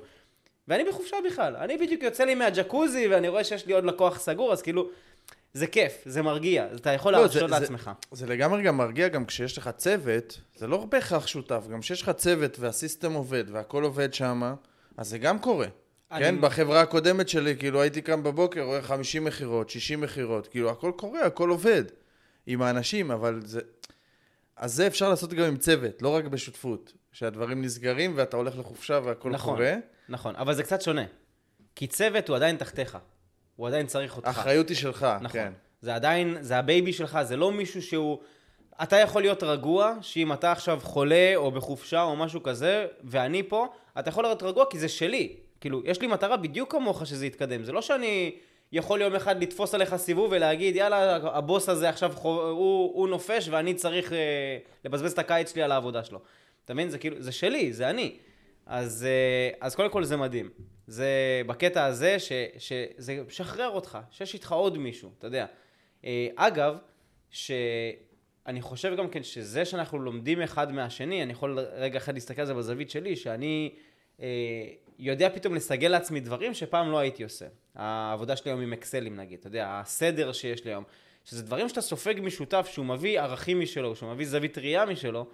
ואני בחופשה בכלל. אני בדיוק יוצא לי מהג'קוזי, ואני רואה שיש לי עוד לקוח סגור, אז כאילו, זה כיף, זה מרגיע. אתה יכול לא, להרשות זה- זה- לעצמך. זה לגמרי גם מרגיע, גם כשיש לך צוות, זה לא בהכרח שותף, גם כשיש לך צוות והסיסטם עובד והכל עובד שם, אז זה גם קורה. אני- כן, בחברה הקודמת שלי, כאילו הייתי קם בבוקר, רואה 50 מכירות, 60 מכירות, כאילו הכל קורה, הכל עובד עם האנשים, אבל זה... אז זה אפשר לעשות גם עם צוות, לא רק בשותפות. שהדברים נסגרים ואתה הולך לחופשה והכל נכון. קורה. נכון, אבל זה קצת שונה. כי צוות הוא עדיין תחתיך. הוא עדיין צריך אותך. האחריות היא שלך, נכון. כן. זה עדיין, זה ה baby שלך, זה לא מישהו שהוא... אתה יכול להיות רגוע, שאם אתה עכשיו חולה או בחופשה או משהו כזה, ואני פה, אתה יכול להיות רגוע כי זה שלי. כאילו, יש לי מטרה בדיוק כמוך שזה יתקדם. זה לא שאני יכול יום אחד לתפוס עליך סיבוב ולהגיד, יאללה, הבוס הזה עכשיו חו... הוא, הוא נופש ואני צריך אה, לבזבז את הקיץ שלי על העבודה שלו. אתה מבין? זה כאילו, זה שלי, זה אני. אז, אה, אז קודם כל זה מדהים. זה בקטע הזה ש, שזה משחרר אותך, שיש איתך עוד מישהו, אתה יודע. אה, אגב, שאני חושב גם כן שזה שאנחנו לומדים אחד מהשני, אני יכול רגע אחד להסתכל על זה בזווית שלי, שאני אה, יודע פתאום לסגל לעצמי דברים שפעם לא הייתי עושה. העבודה שלי היום עם אקסלים נגיד, אתה יודע, הסדר שיש לי היום, שזה דברים שאתה סופג משותף, שהוא מביא ערכים משלו, שהוא מביא זווית ראייה משלו,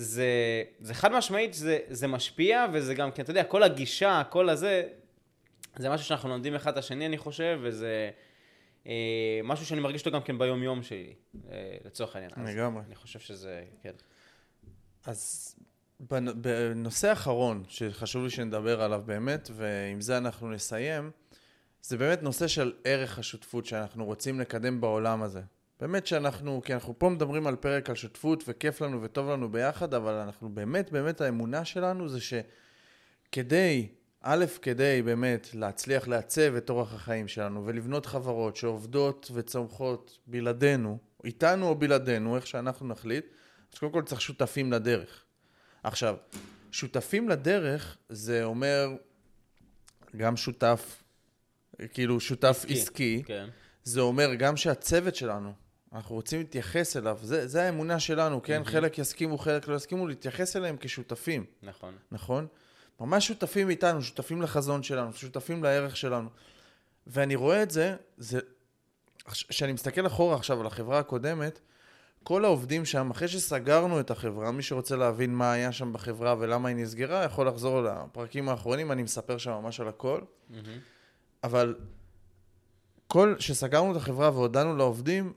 זה, זה חד משמעית, זה, זה משפיע, וזה גם כן, אתה יודע, כל הגישה, כל הזה, זה משהו שאנחנו לומדים אחד את השני, אני חושב, וזה אה, משהו שאני מרגיש אותו גם כן ביום-יום שלי, אה, לצורך העניין. לגמרי. אני חושב שזה, כן. אז בנ- בנושא האחרון שחשוב לי שנדבר עליו באמת, ועם זה אנחנו נסיים, זה באמת נושא של ערך השותפות שאנחנו רוצים לקדם בעולם הזה. באמת שאנחנו, כי אנחנו פה מדברים על פרק על שותפות וכיף לנו וטוב לנו ביחד, אבל אנחנו באמת, באמת האמונה שלנו זה שכדי, א', כדי באמת להצליח לעצב את אורח החיים שלנו ולבנות חברות שעובדות וצומחות בלעדינו, איתנו או בלעדינו, איך שאנחנו נחליט, אז קודם כל צריך שותפים לדרך. עכשיו, שותפים לדרך זה אומר גם שותף, כאילו שותף עסקי, עסקי. כן. זה אומר גם שהצוות שלנו, אנחנו רוצים להתייחס אליו, זה, זה האמונה שלנו, כן? חלק יסכימו, חלק לא יסכימו, להתייחס אליהם כשותפים, נכון. נכון? ממש שותפים איתנו, שותפים לחזון שלנו, שותפים לערך שלנו. ואני רואה את זה, זה... כשאני מסתכל אחורה עכשיו על החברה הקודמת, כל העובדים שם, אחרי שסגרנו את החברה, מי שרוצה להבין מה היה שם בחברה ולמה היא נסגרה, יכול לחזור לפרקים האחרונים, אני מספר שם ממש על הכל. מהמם. אבל כל, שסגרנו את החברה והודענו לעובדים,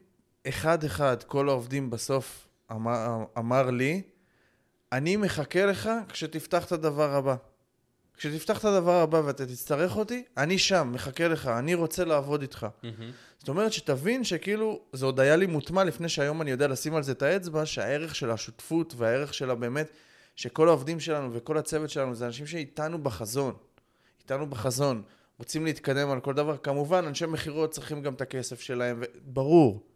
אחד-אחד, כל העובדים בסוף אמר, אמר לי, אני מחכה לך כשתפתח את הדבר הבא. כשתפתח את הדבר הבא ואתה תצטרך אותי, אני שם, מחכה לך, אני רוצה לעבוד איתך. מהמם. זאת אומרת שתבין שכאילו, זה עוד היה לי מוטמע לפני שהיום אני יודע לשים על זה את האצבע, שהערך של השותפות והערך שלה באמת, שכל העובדים שלנו וכל הצוות שלנו זה אנשים שאיתנו בחזון. איתנו בחזון. רוצים להתקדם על כל דבר. כמובן, אנשי מכירות צריכים גם את הכסף שלהם, ו... ברור.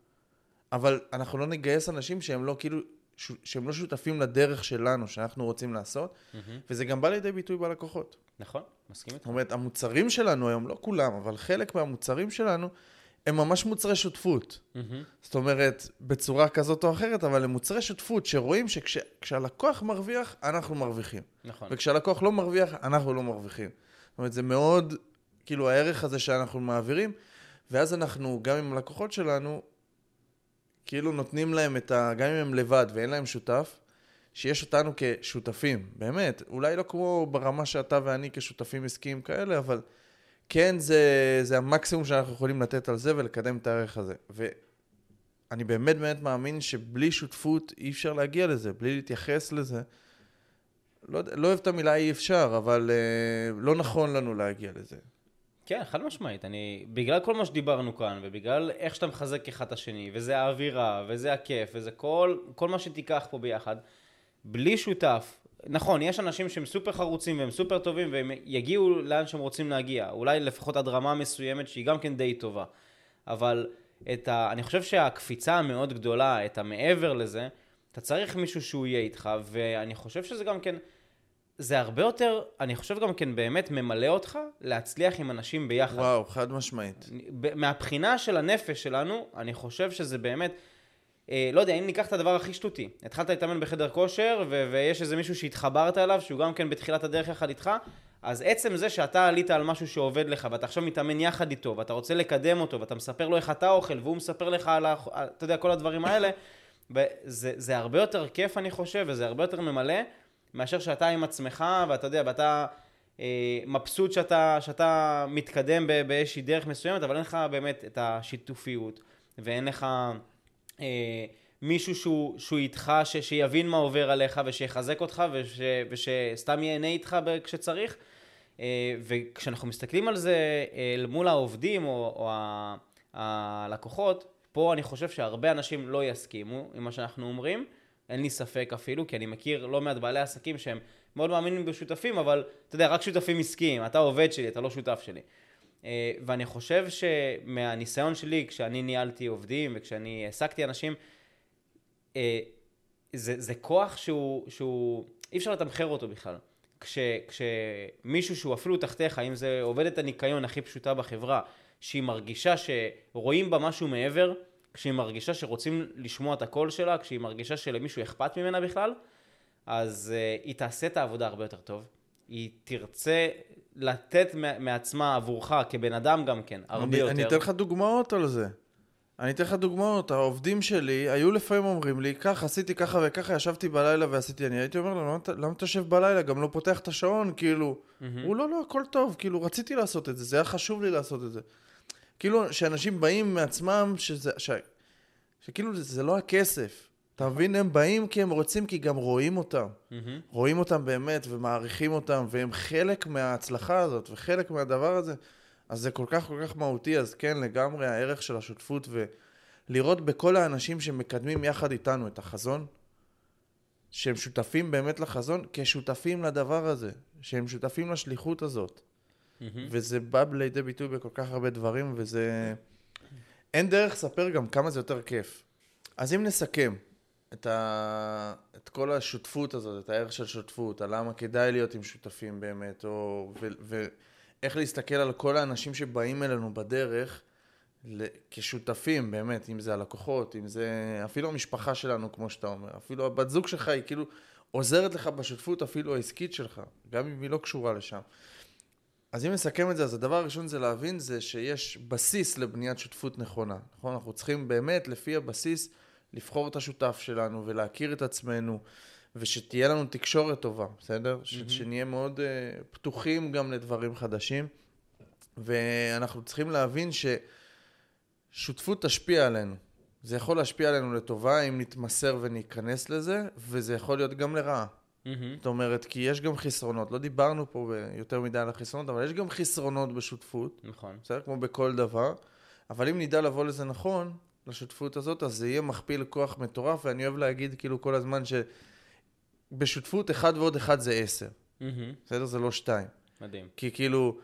אבל אנחנו לא נגייס אנשים שהם לא כאילו, ש... שהם לא שותפים לדרך שלנו, שאנחנו רוצים לעשות, מהמם. וזה גם בא לידי ביטוי בלקוחות. נכון, מסכים איתך. זאת אומרת, המוצרים שלנו היום, לא כולם, אבל חלק מהמוצרים שלנו, הם ממש מוצרי שותפות. מהמם. זאת אומרת, בצורה כזאת או אחרת, אבל הם מוצרי שותפות שרואים שכשהלקוח מרוויח, אנחנו מרוויחים. נכון. וכשהלקוח לא מרוויח, אנחנו לא מרוויחים. זאת אומרת, זה מאוד, כאילו, הערך הזה שאנחנו מעבירים, ואז אנחנו, גם עם הלקוחות שלנו, כאילו נותנים להם את ה... גם אם הם לבד ואין להם שותף, שיש אותנו כשותפים, באמת. אולי לא כמו ברמה שאתה ואני כשותפים עסקיים כאלה, אבל כן, זה, זה המקסימום שאנחנו יכולים לתת על זה ולקדם את הערך הזה. ואני באמת באמת מאמין שבלי שותפות אי אפשר להגיע לזה, בלי להתייחס לזה. לא, לא אוהב את המילה אי אפשר, אבל אה, לא נכון לנו להגיע לזה. כן, חד משמעית. אני, בגלל כל מה שדיברנו כאן, ובגלל איך שאתה מחזק אחד את השני, וזה האווירה, וזה הכיף, וזה כל, כל מה שתיקח פה ביחד, בלי שותף, נכון, יש אנשים שהם סופר חרוצים והם סופר טובים, והם יגיעו לאן שהם רוצים להגיע. אולי לפחות עד רמה מסוימת שהיא גם כן די טובה. אבל את ה... אני חושב שהקפיצה המאוד גדולה, את המעבר לזה, אתה צריך מישהו שהוא יהיה איתך, ואני חושב שזה גם כן... זה הרבה יותר, אני חושב גם כן באמת ממלא אותך להצליח עם אנשים ביחד. וואו, חד משמעית. מהבחינה של הנפש שלנו, אני חושב שזה באמת, אה, לא יודע, אם ניקח את הדבר הכי שטותי, התחלת להתאמן בחדר כושר, ו- ויש איזה מישהו שהתחברת אליו, שהוא גם כן בתחילת הדרך יחד איתך, אז עצם זה שאתה עלית על משהו שעובד לך, ואתה עכשיו מתאמן יחד איתו, ואתה רוצה לקדם אותו, ואתה מספר לו איך אתה אוכל, והוא מספר לך על, ה- אתה יודע, כל הדברים האלה, זה, זה הרבה יותר כיף, אני חושב, וזה הרבה יותר ממלא, מאשר שאתה עם עצמך, ואתה יודע, ואתה אה, מבסוט שאתה, שאתה מתקדם באיזושהי דרך מסוימת, אבל אין לך באמת את השיתופיות, ואין לך אה, מישהו שהוא, שהוא איתך, ש, שיבין מה עובר עליך, ושיחזק אותך, וש, ושסתם ייהנה איתך כשצריך. אה, וכשאנחנו מסתכלים על זה אל מול העובדים או, או הלקוחות, פה אני חושב שהרבה אנשים לא יסכימו עם מה שאנחנו אומרים. אין לי ספק אפילו, כי אני מכיר לא מעט בעלי עסקים שהם מאוד מאמינים בשותפים, אבל אתה יודע, רק שותפים עסקיים, אתה עובד שלי, אתה לא שותף שלי. אה, ואני חושב שמהניסיון שלי, כשאני ניהלתי עובדים וכשאני העסקתי אנשים, אה, זה, זה כוח שהוא, שהוא, אי אפשר לתמחר אותו בכלל. כש, כשמישהו שהוא אפילו תחתיך, אם זה עובדת הניקיון הכי פשוטה בחברה, שהיא מרגישה שרואים בה משהו מעבר, כשהיא מרגישה שרוצים לשמוע את הקול שלה, כשהיא מרגישה שלמישהו אכפת ממנה בכלל, אז uh, היא תעשה את העבודה הרבה יותר טוב. היא תרצה לתת מע- מעצמה עבורך, כבן אדם גם כן, הרבה אני, יותר. אני אתן לך דוגמאות על זה. אני אתן לך דוגמאות. העובדים שלי היו לפעמים אומרים לי, ככה, עשיתי ככה וככה, ישבתי בלילה ועשיתי, אני הייתי אומר לו, למה, למה אתה יושב בלילה? גם לא פותח את השעון, כאילו. הוא לא, לא, הכל טוב, כאילו, רציתי לעשות את זה, זה היה חשוב לי לעשות את זה. כאילו, שאנשים באים מעצמם, שזה, ש, שכאילו, זה, זה לא הכסף. אתה מבין? הם באים כי הם רוצים, כי גם רואים אותם. מהמם. רואים אותם באמת ומעריכים אותם, והם חלק מההצלחה הזאת וחלק מהדבר הזה. אז זה כל כך כל כך מהותי, אז כן, לגמרי הערך של השותפות ולראות בכל האנשים שמקדמים יחד איתנו את החזון, שהם שותפים באמת לחזון, כשותפים לדבר הזה, שהם שותפים לשליחות הזאת. וזה בא לידי ביטוי בכל כך הרבה דברים, וזה... אין דרך לספר גם כמה זה יותר כיף. אז אם נסכם את, ה... את כל השותפות הזאת, את הערך של שותפות, על למה כדאי להיות עם שותפים באמת, או... ו... ואיך להסתכל על כל האנשים שבאים אלינו בדרך. כשותפים, באמת, אם זה הלקוחות, אם זה אפילו המשפחה שלנו, כמו שאתה אומר, אפילו הבת זוג שלך היא כאילו עוזרת לך בשותפות אפילו העסקית שלך, גם אם היא לא קשורה לשם. אז אם נסכם את זה, אז הדבר הראשון זה להבין זה שיש בסיס לבניית שותפות נכונה, נכון? אנחנו צריכים באמת לפי הבסיס לבחור את השותף שלנו ולהכיר את עצמנו ושתהיה לנו תקשורת טובה, בסדר? ש- שנהיה מאוד uh, פתוחים גם לדברים חדשים ואנחנו צריכים להבין ששותפות תשפיע עלינו. זה יכול להשפיע עלינו לטובה אם נתמסר וניכנס לזה, וזה יכול להיות גם לרעה. מהמם. זאת אומרת, כי יש גם חסרונות. לא דיברנו פה יותר מדי על החסרונות, אבל יש גם חסרונות בשותפות, נכון. בסדר? כמו בכל דבר. אבל אם נדע לבוא לזה נכון, לשותפות הזאת, אז זה יהיה מכפיל כוח מטורף, ואני אוהב להגיד כאילו כל הזמן שבשותפות אחד ועוד אחד זה עשר. מהמם. בסדר? זה לא שתיים. מדהים. כי כאילו,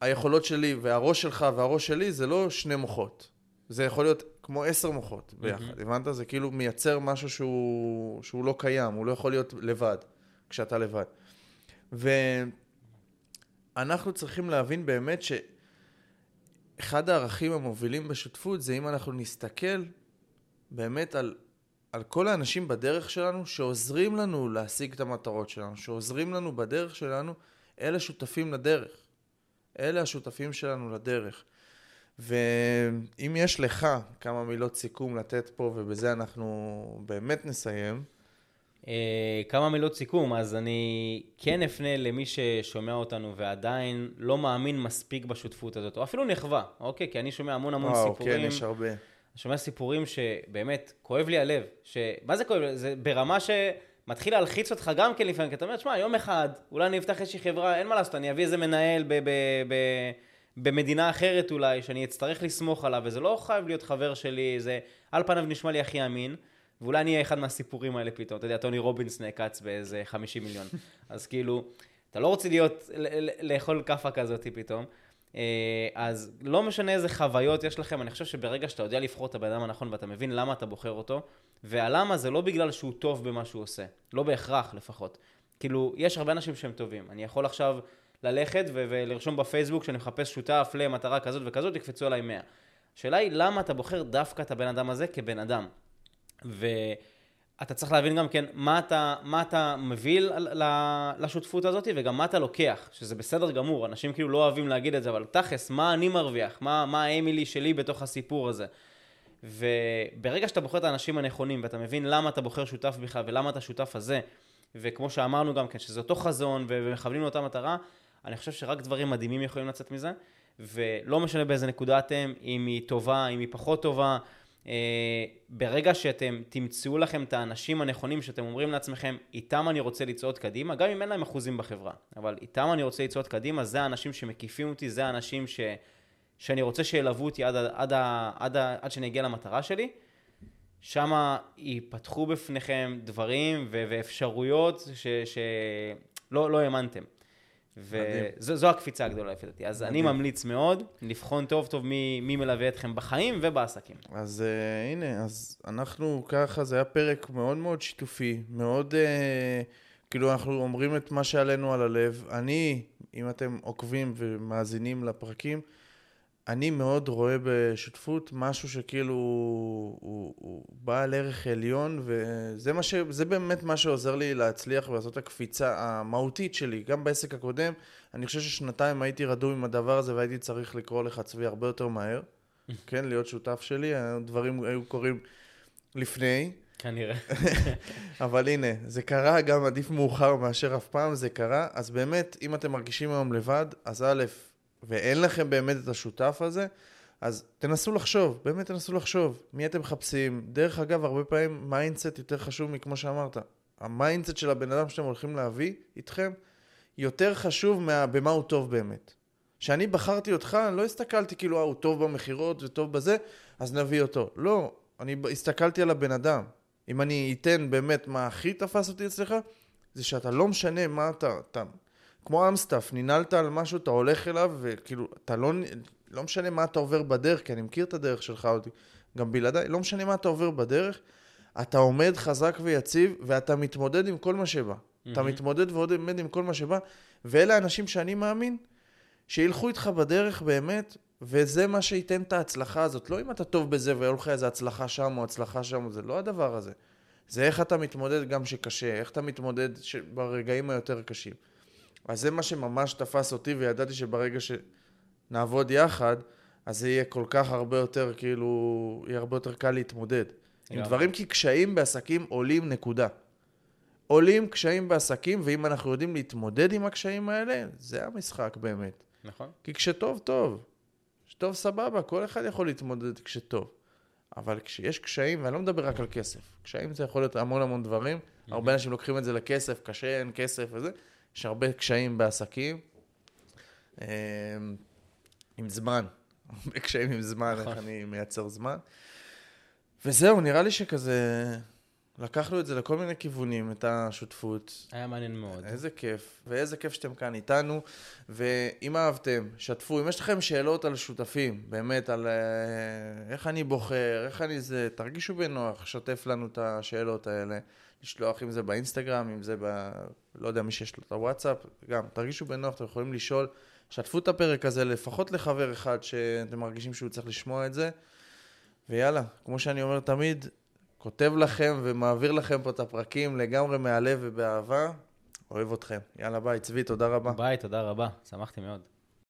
היכולות שלי והראש שלך והראש שלי זה לא שני מוחות. זה יכול להיות כמו עשר מוחות ביחד, הבנת? זה כאילו מייצר משהו שהוא, שהוא לא קיים, הוא לא יכול להיות לבד, כשאתה לבד. ואנחנו צריכים להבין באמת שאחד הערכים המובילים בשותפות זה אם אנחנו נסתכל באמת על, על כל האנשים בדרך שלנו שעוזרים לנו להשיג את המטרות שלנו, שעוזרים לנו בדרך שלנו, אלה שותפים לדרך. אלה השותפים שלנו לדרך. ואם יש לך כמה מילות סיכום לתת פה, ובזה אנחנו באמת נסיים, כמה מילות סיכום, אז אני כן אפנה למי ששומע אותנו ועדיין לא מאמין מספיק בשותפות הזאת, או אפילו נחווה, אוקיי? כי אני שומע המון המון וואו, סיפורים. כן, יש הרבה. אני שומע סיפורים שבאמת, כואב לי הלב. ש... מה זה כואב? זה ברמה שמתחיל להלחיץ אותך גם כן לפעמים, כי אתה אומר, תשמע, יום אחד, אולי אני אפתח איזושהי חברה, אין מה לעשות, אני אביא איזה מנהל ב- ב- ב- במדינה אחרת אולי, שאני אצטרך לסמוך עליו, וזה לא חייב להיות חבר שלי, זה על פניו נשמע לי הכי אמין. ואולי אני אהיה אחד מהסיפורים האלה פתאום, אתה יודע, טוני רובינס נעקץ באיזה 50 מיליון. אז כאילו, אתה לא רוצה להיות, לאכול כאפה כזאת פתאום. אה, אז לא משנה איזה חוויות יש לכם, אני חושב שברגע שאתה יודע לבחור את הבן אדם הנכון ואתה מבין למה אתה בוחר אותו, והלמה זה לא בגלל שהוא טוב במה שהוא עושה, לא בהכרח לפחות. כאילו, יש הרבה אנשים שהם טובים. אני יכול עכשיו ללכת ו- ולרשום בפייסבוק שאני מחפש שותף למטרה כזאת וכזאת, יקפצו עליי 100. השאלה היא למה אתה בוחר דווקא את הבן אדם הזה כבן אדם. ואתה צריך להבין גם כן מה אתה, מה אתה מביא לשותפות הזאת וגם מה אתה לוקח, שזה בסדר גמור, אנשים כאילו לא אוהבים להגיד את זה, אבל תכלס, מה אני מרוויח? מה, מה האמילי שלי בתוך הסיפור הזה? וברגע שאתה בוחר את האנשים הנכונים ואתה מבין למה אתה בוחר שותף בכלל ולמה אתה שותף הזה, וכמו שאמרנו גם כן, שזה אותו חזון ומכוונים לאותה מטרה, אני חושב שרק דברים מדהימים יכולים לצאת מזה, ולא משנה באיזה נקודה אתם, אם היא טובה, אם היא פחות טובה, ברגע שאתם תמצאו לכם את האנשים הנכונים שאתם אומרים לעצמכם, איתם אני רוצה לצעוד קדימה, גם אם אין להם אחוזים בחברה, אבל איתם אני רוצה לצעוד קדימה, זה האנשים שמקיפים אותי, זה האנשים ש... שאני רוצה שילוו אותי עד, עד, עד, ה- עד שאני אגיע למטרה שלי, שם ייפתחו בפניכם דברים ו- ואפשרויות שלא ש- לא, לא האמנתם. וזו הקפיצה הגדולה לפי דעתי. אז אני מדהים. ממליץ מאוד לבחון טוב טוב מי, מי מלווה אתכם בחיים ובעסקים. אז uh, הנה, אז אנחנו ככה, זה היה פרק מאוד מאוד שיתופי, מאוד, uh, כאילו אנחנו אומרים את מה שעלינו על הלב. אני, אם אתם עוקבים ומאזינים לפרקים, אני מאוד רואה בשותפות משהו שכאילו הוא, הוא, הוא בעל ערך עליון, וזה מה ש, זה באמת מה שעוזר לי להצליח ולעשות את הקפיצה המהותית שלי. גם בעסק הקודם, אני חושב ששנתיים הייתי רדום עם הדבר הזה והייתי צריך לקרוא לך צבי הרבה יותר מהר. כן, להיות שותף שלי, הדברים היו קורים לפני, כנראה. אבל הנה, זה קרה, גם עדיף מאוחר מאשר אף פעם, זה קרה. אז באמת, אם אתם מרגישים היום לבד, אז א', ואין לכם באמת את השותף הזה, אז תנסו לחשוב, באמת תנסו לחשוב, מי אתם מחפשים. דרך אגב, הרבה פעמים mindset יותר חשוב מכמו שאמרת. ה mindset של הבן אדם שאתם הולכים להביא איתכם, יותר חשוב מה, במה הוא טוב באמת. כשאני בחרתי אותך, אני לא הסתכלתי כאילו, אה, הוא טוב במכירות וטוב בזה, אז נביא אותו. לא, אני הסתכלתי על הבן אדם. אם אני אתן באמת מה הכי תפס אותי אצלך, זה שאתה לא משנה מה אתה, אתה כמו אמסטף, ננעלת על משהו, אתה הולך אליו, וכאילו, אתה לא, לא משנה מה אתה עובר בדרך, כי אני מכיר את הדרך שלך, עוד, גם בלעדיי, לא משנה מה אתה עובר בדרך, אתה עומד חזק ויציב, ואתה מתמודד עם כל מה שבא. אתה מתמודד ועוד עומד עם כל מה שבא, ואלה האנשים שאני מאמין, שילכו איתך בדרך באמת, וזה מה שייתן את ההצלחה הזאת. לא אם אתה טוב בזה ויהיה לך איזה הצלחה שם או הצלחה שם, זה לא הדבר הזה. זה איך אתה מתמודד גם שקשה, איך אתה מתמודד ש... ברגעים היותר קשים. אז זה מה שממש תפס אותי, וידעתי שברגע שנעבוד יחד, אז זה יהיה כל כך הרבה יותר, כאילו, יהיה הרבה יותר קל להתמודד. עם. דברים, כי קשיים בעסקים עולים נקודה. עולים קשיים בעסקים, ואם אנחנו יודעים להתמודד עם הקשיים האלה, זה המשחק באמת. נכון? כי כשטוב, טוב. כשטוב, סבבה, כל אחד יכול להתמודד כשטוב. אבל כשיש קשיים, ואני לא מדבר רק על כסף, קשיים זה יכול להיות המון המון דברים, הרבה אנשים לוקחים את זה לכסף, קשה, אין כסף וזה, יש הרבה קשיים בעסקים. אה, עם זמן, הרבה קשיים עם זמן, איך נכון. אני מייצר זמן. וזהו, נראה לי שכזה, לקחנו את זה לכל מיני כיוונים, את השותפות. היה מעניין מאוד. איזה כיף, ואיזה כיף שאתם כאן איתנו, ואם אהבתם, שתפו, אם יש לכם שאלות על שותפים, באמת, על אה, איך אני בוחר, איך אני זה, תרגישו בנוח, שתף לנו את השאלות האלה, לשלוח אם זה באינסטגרם, אם זה ב... לא יודע, מי שיש לו את הוואטסאפ, גם, תרגישו בנוח, אתם יכולים לשאול, שתפו את הפרק הזה לפחות לחבר אחד שאתם מרגישים שהוא צריך לשמוע את זה, ויאללה, כמו שאני אומר תמיד, כותב לכם ומעביר לכם פה את הפרקים לגמרי מהלב ובאהבה. אוהב אתכם. יאללה ביי, צבי, תודה רבה. ביי, תודה רבה. שמחתי מאוד.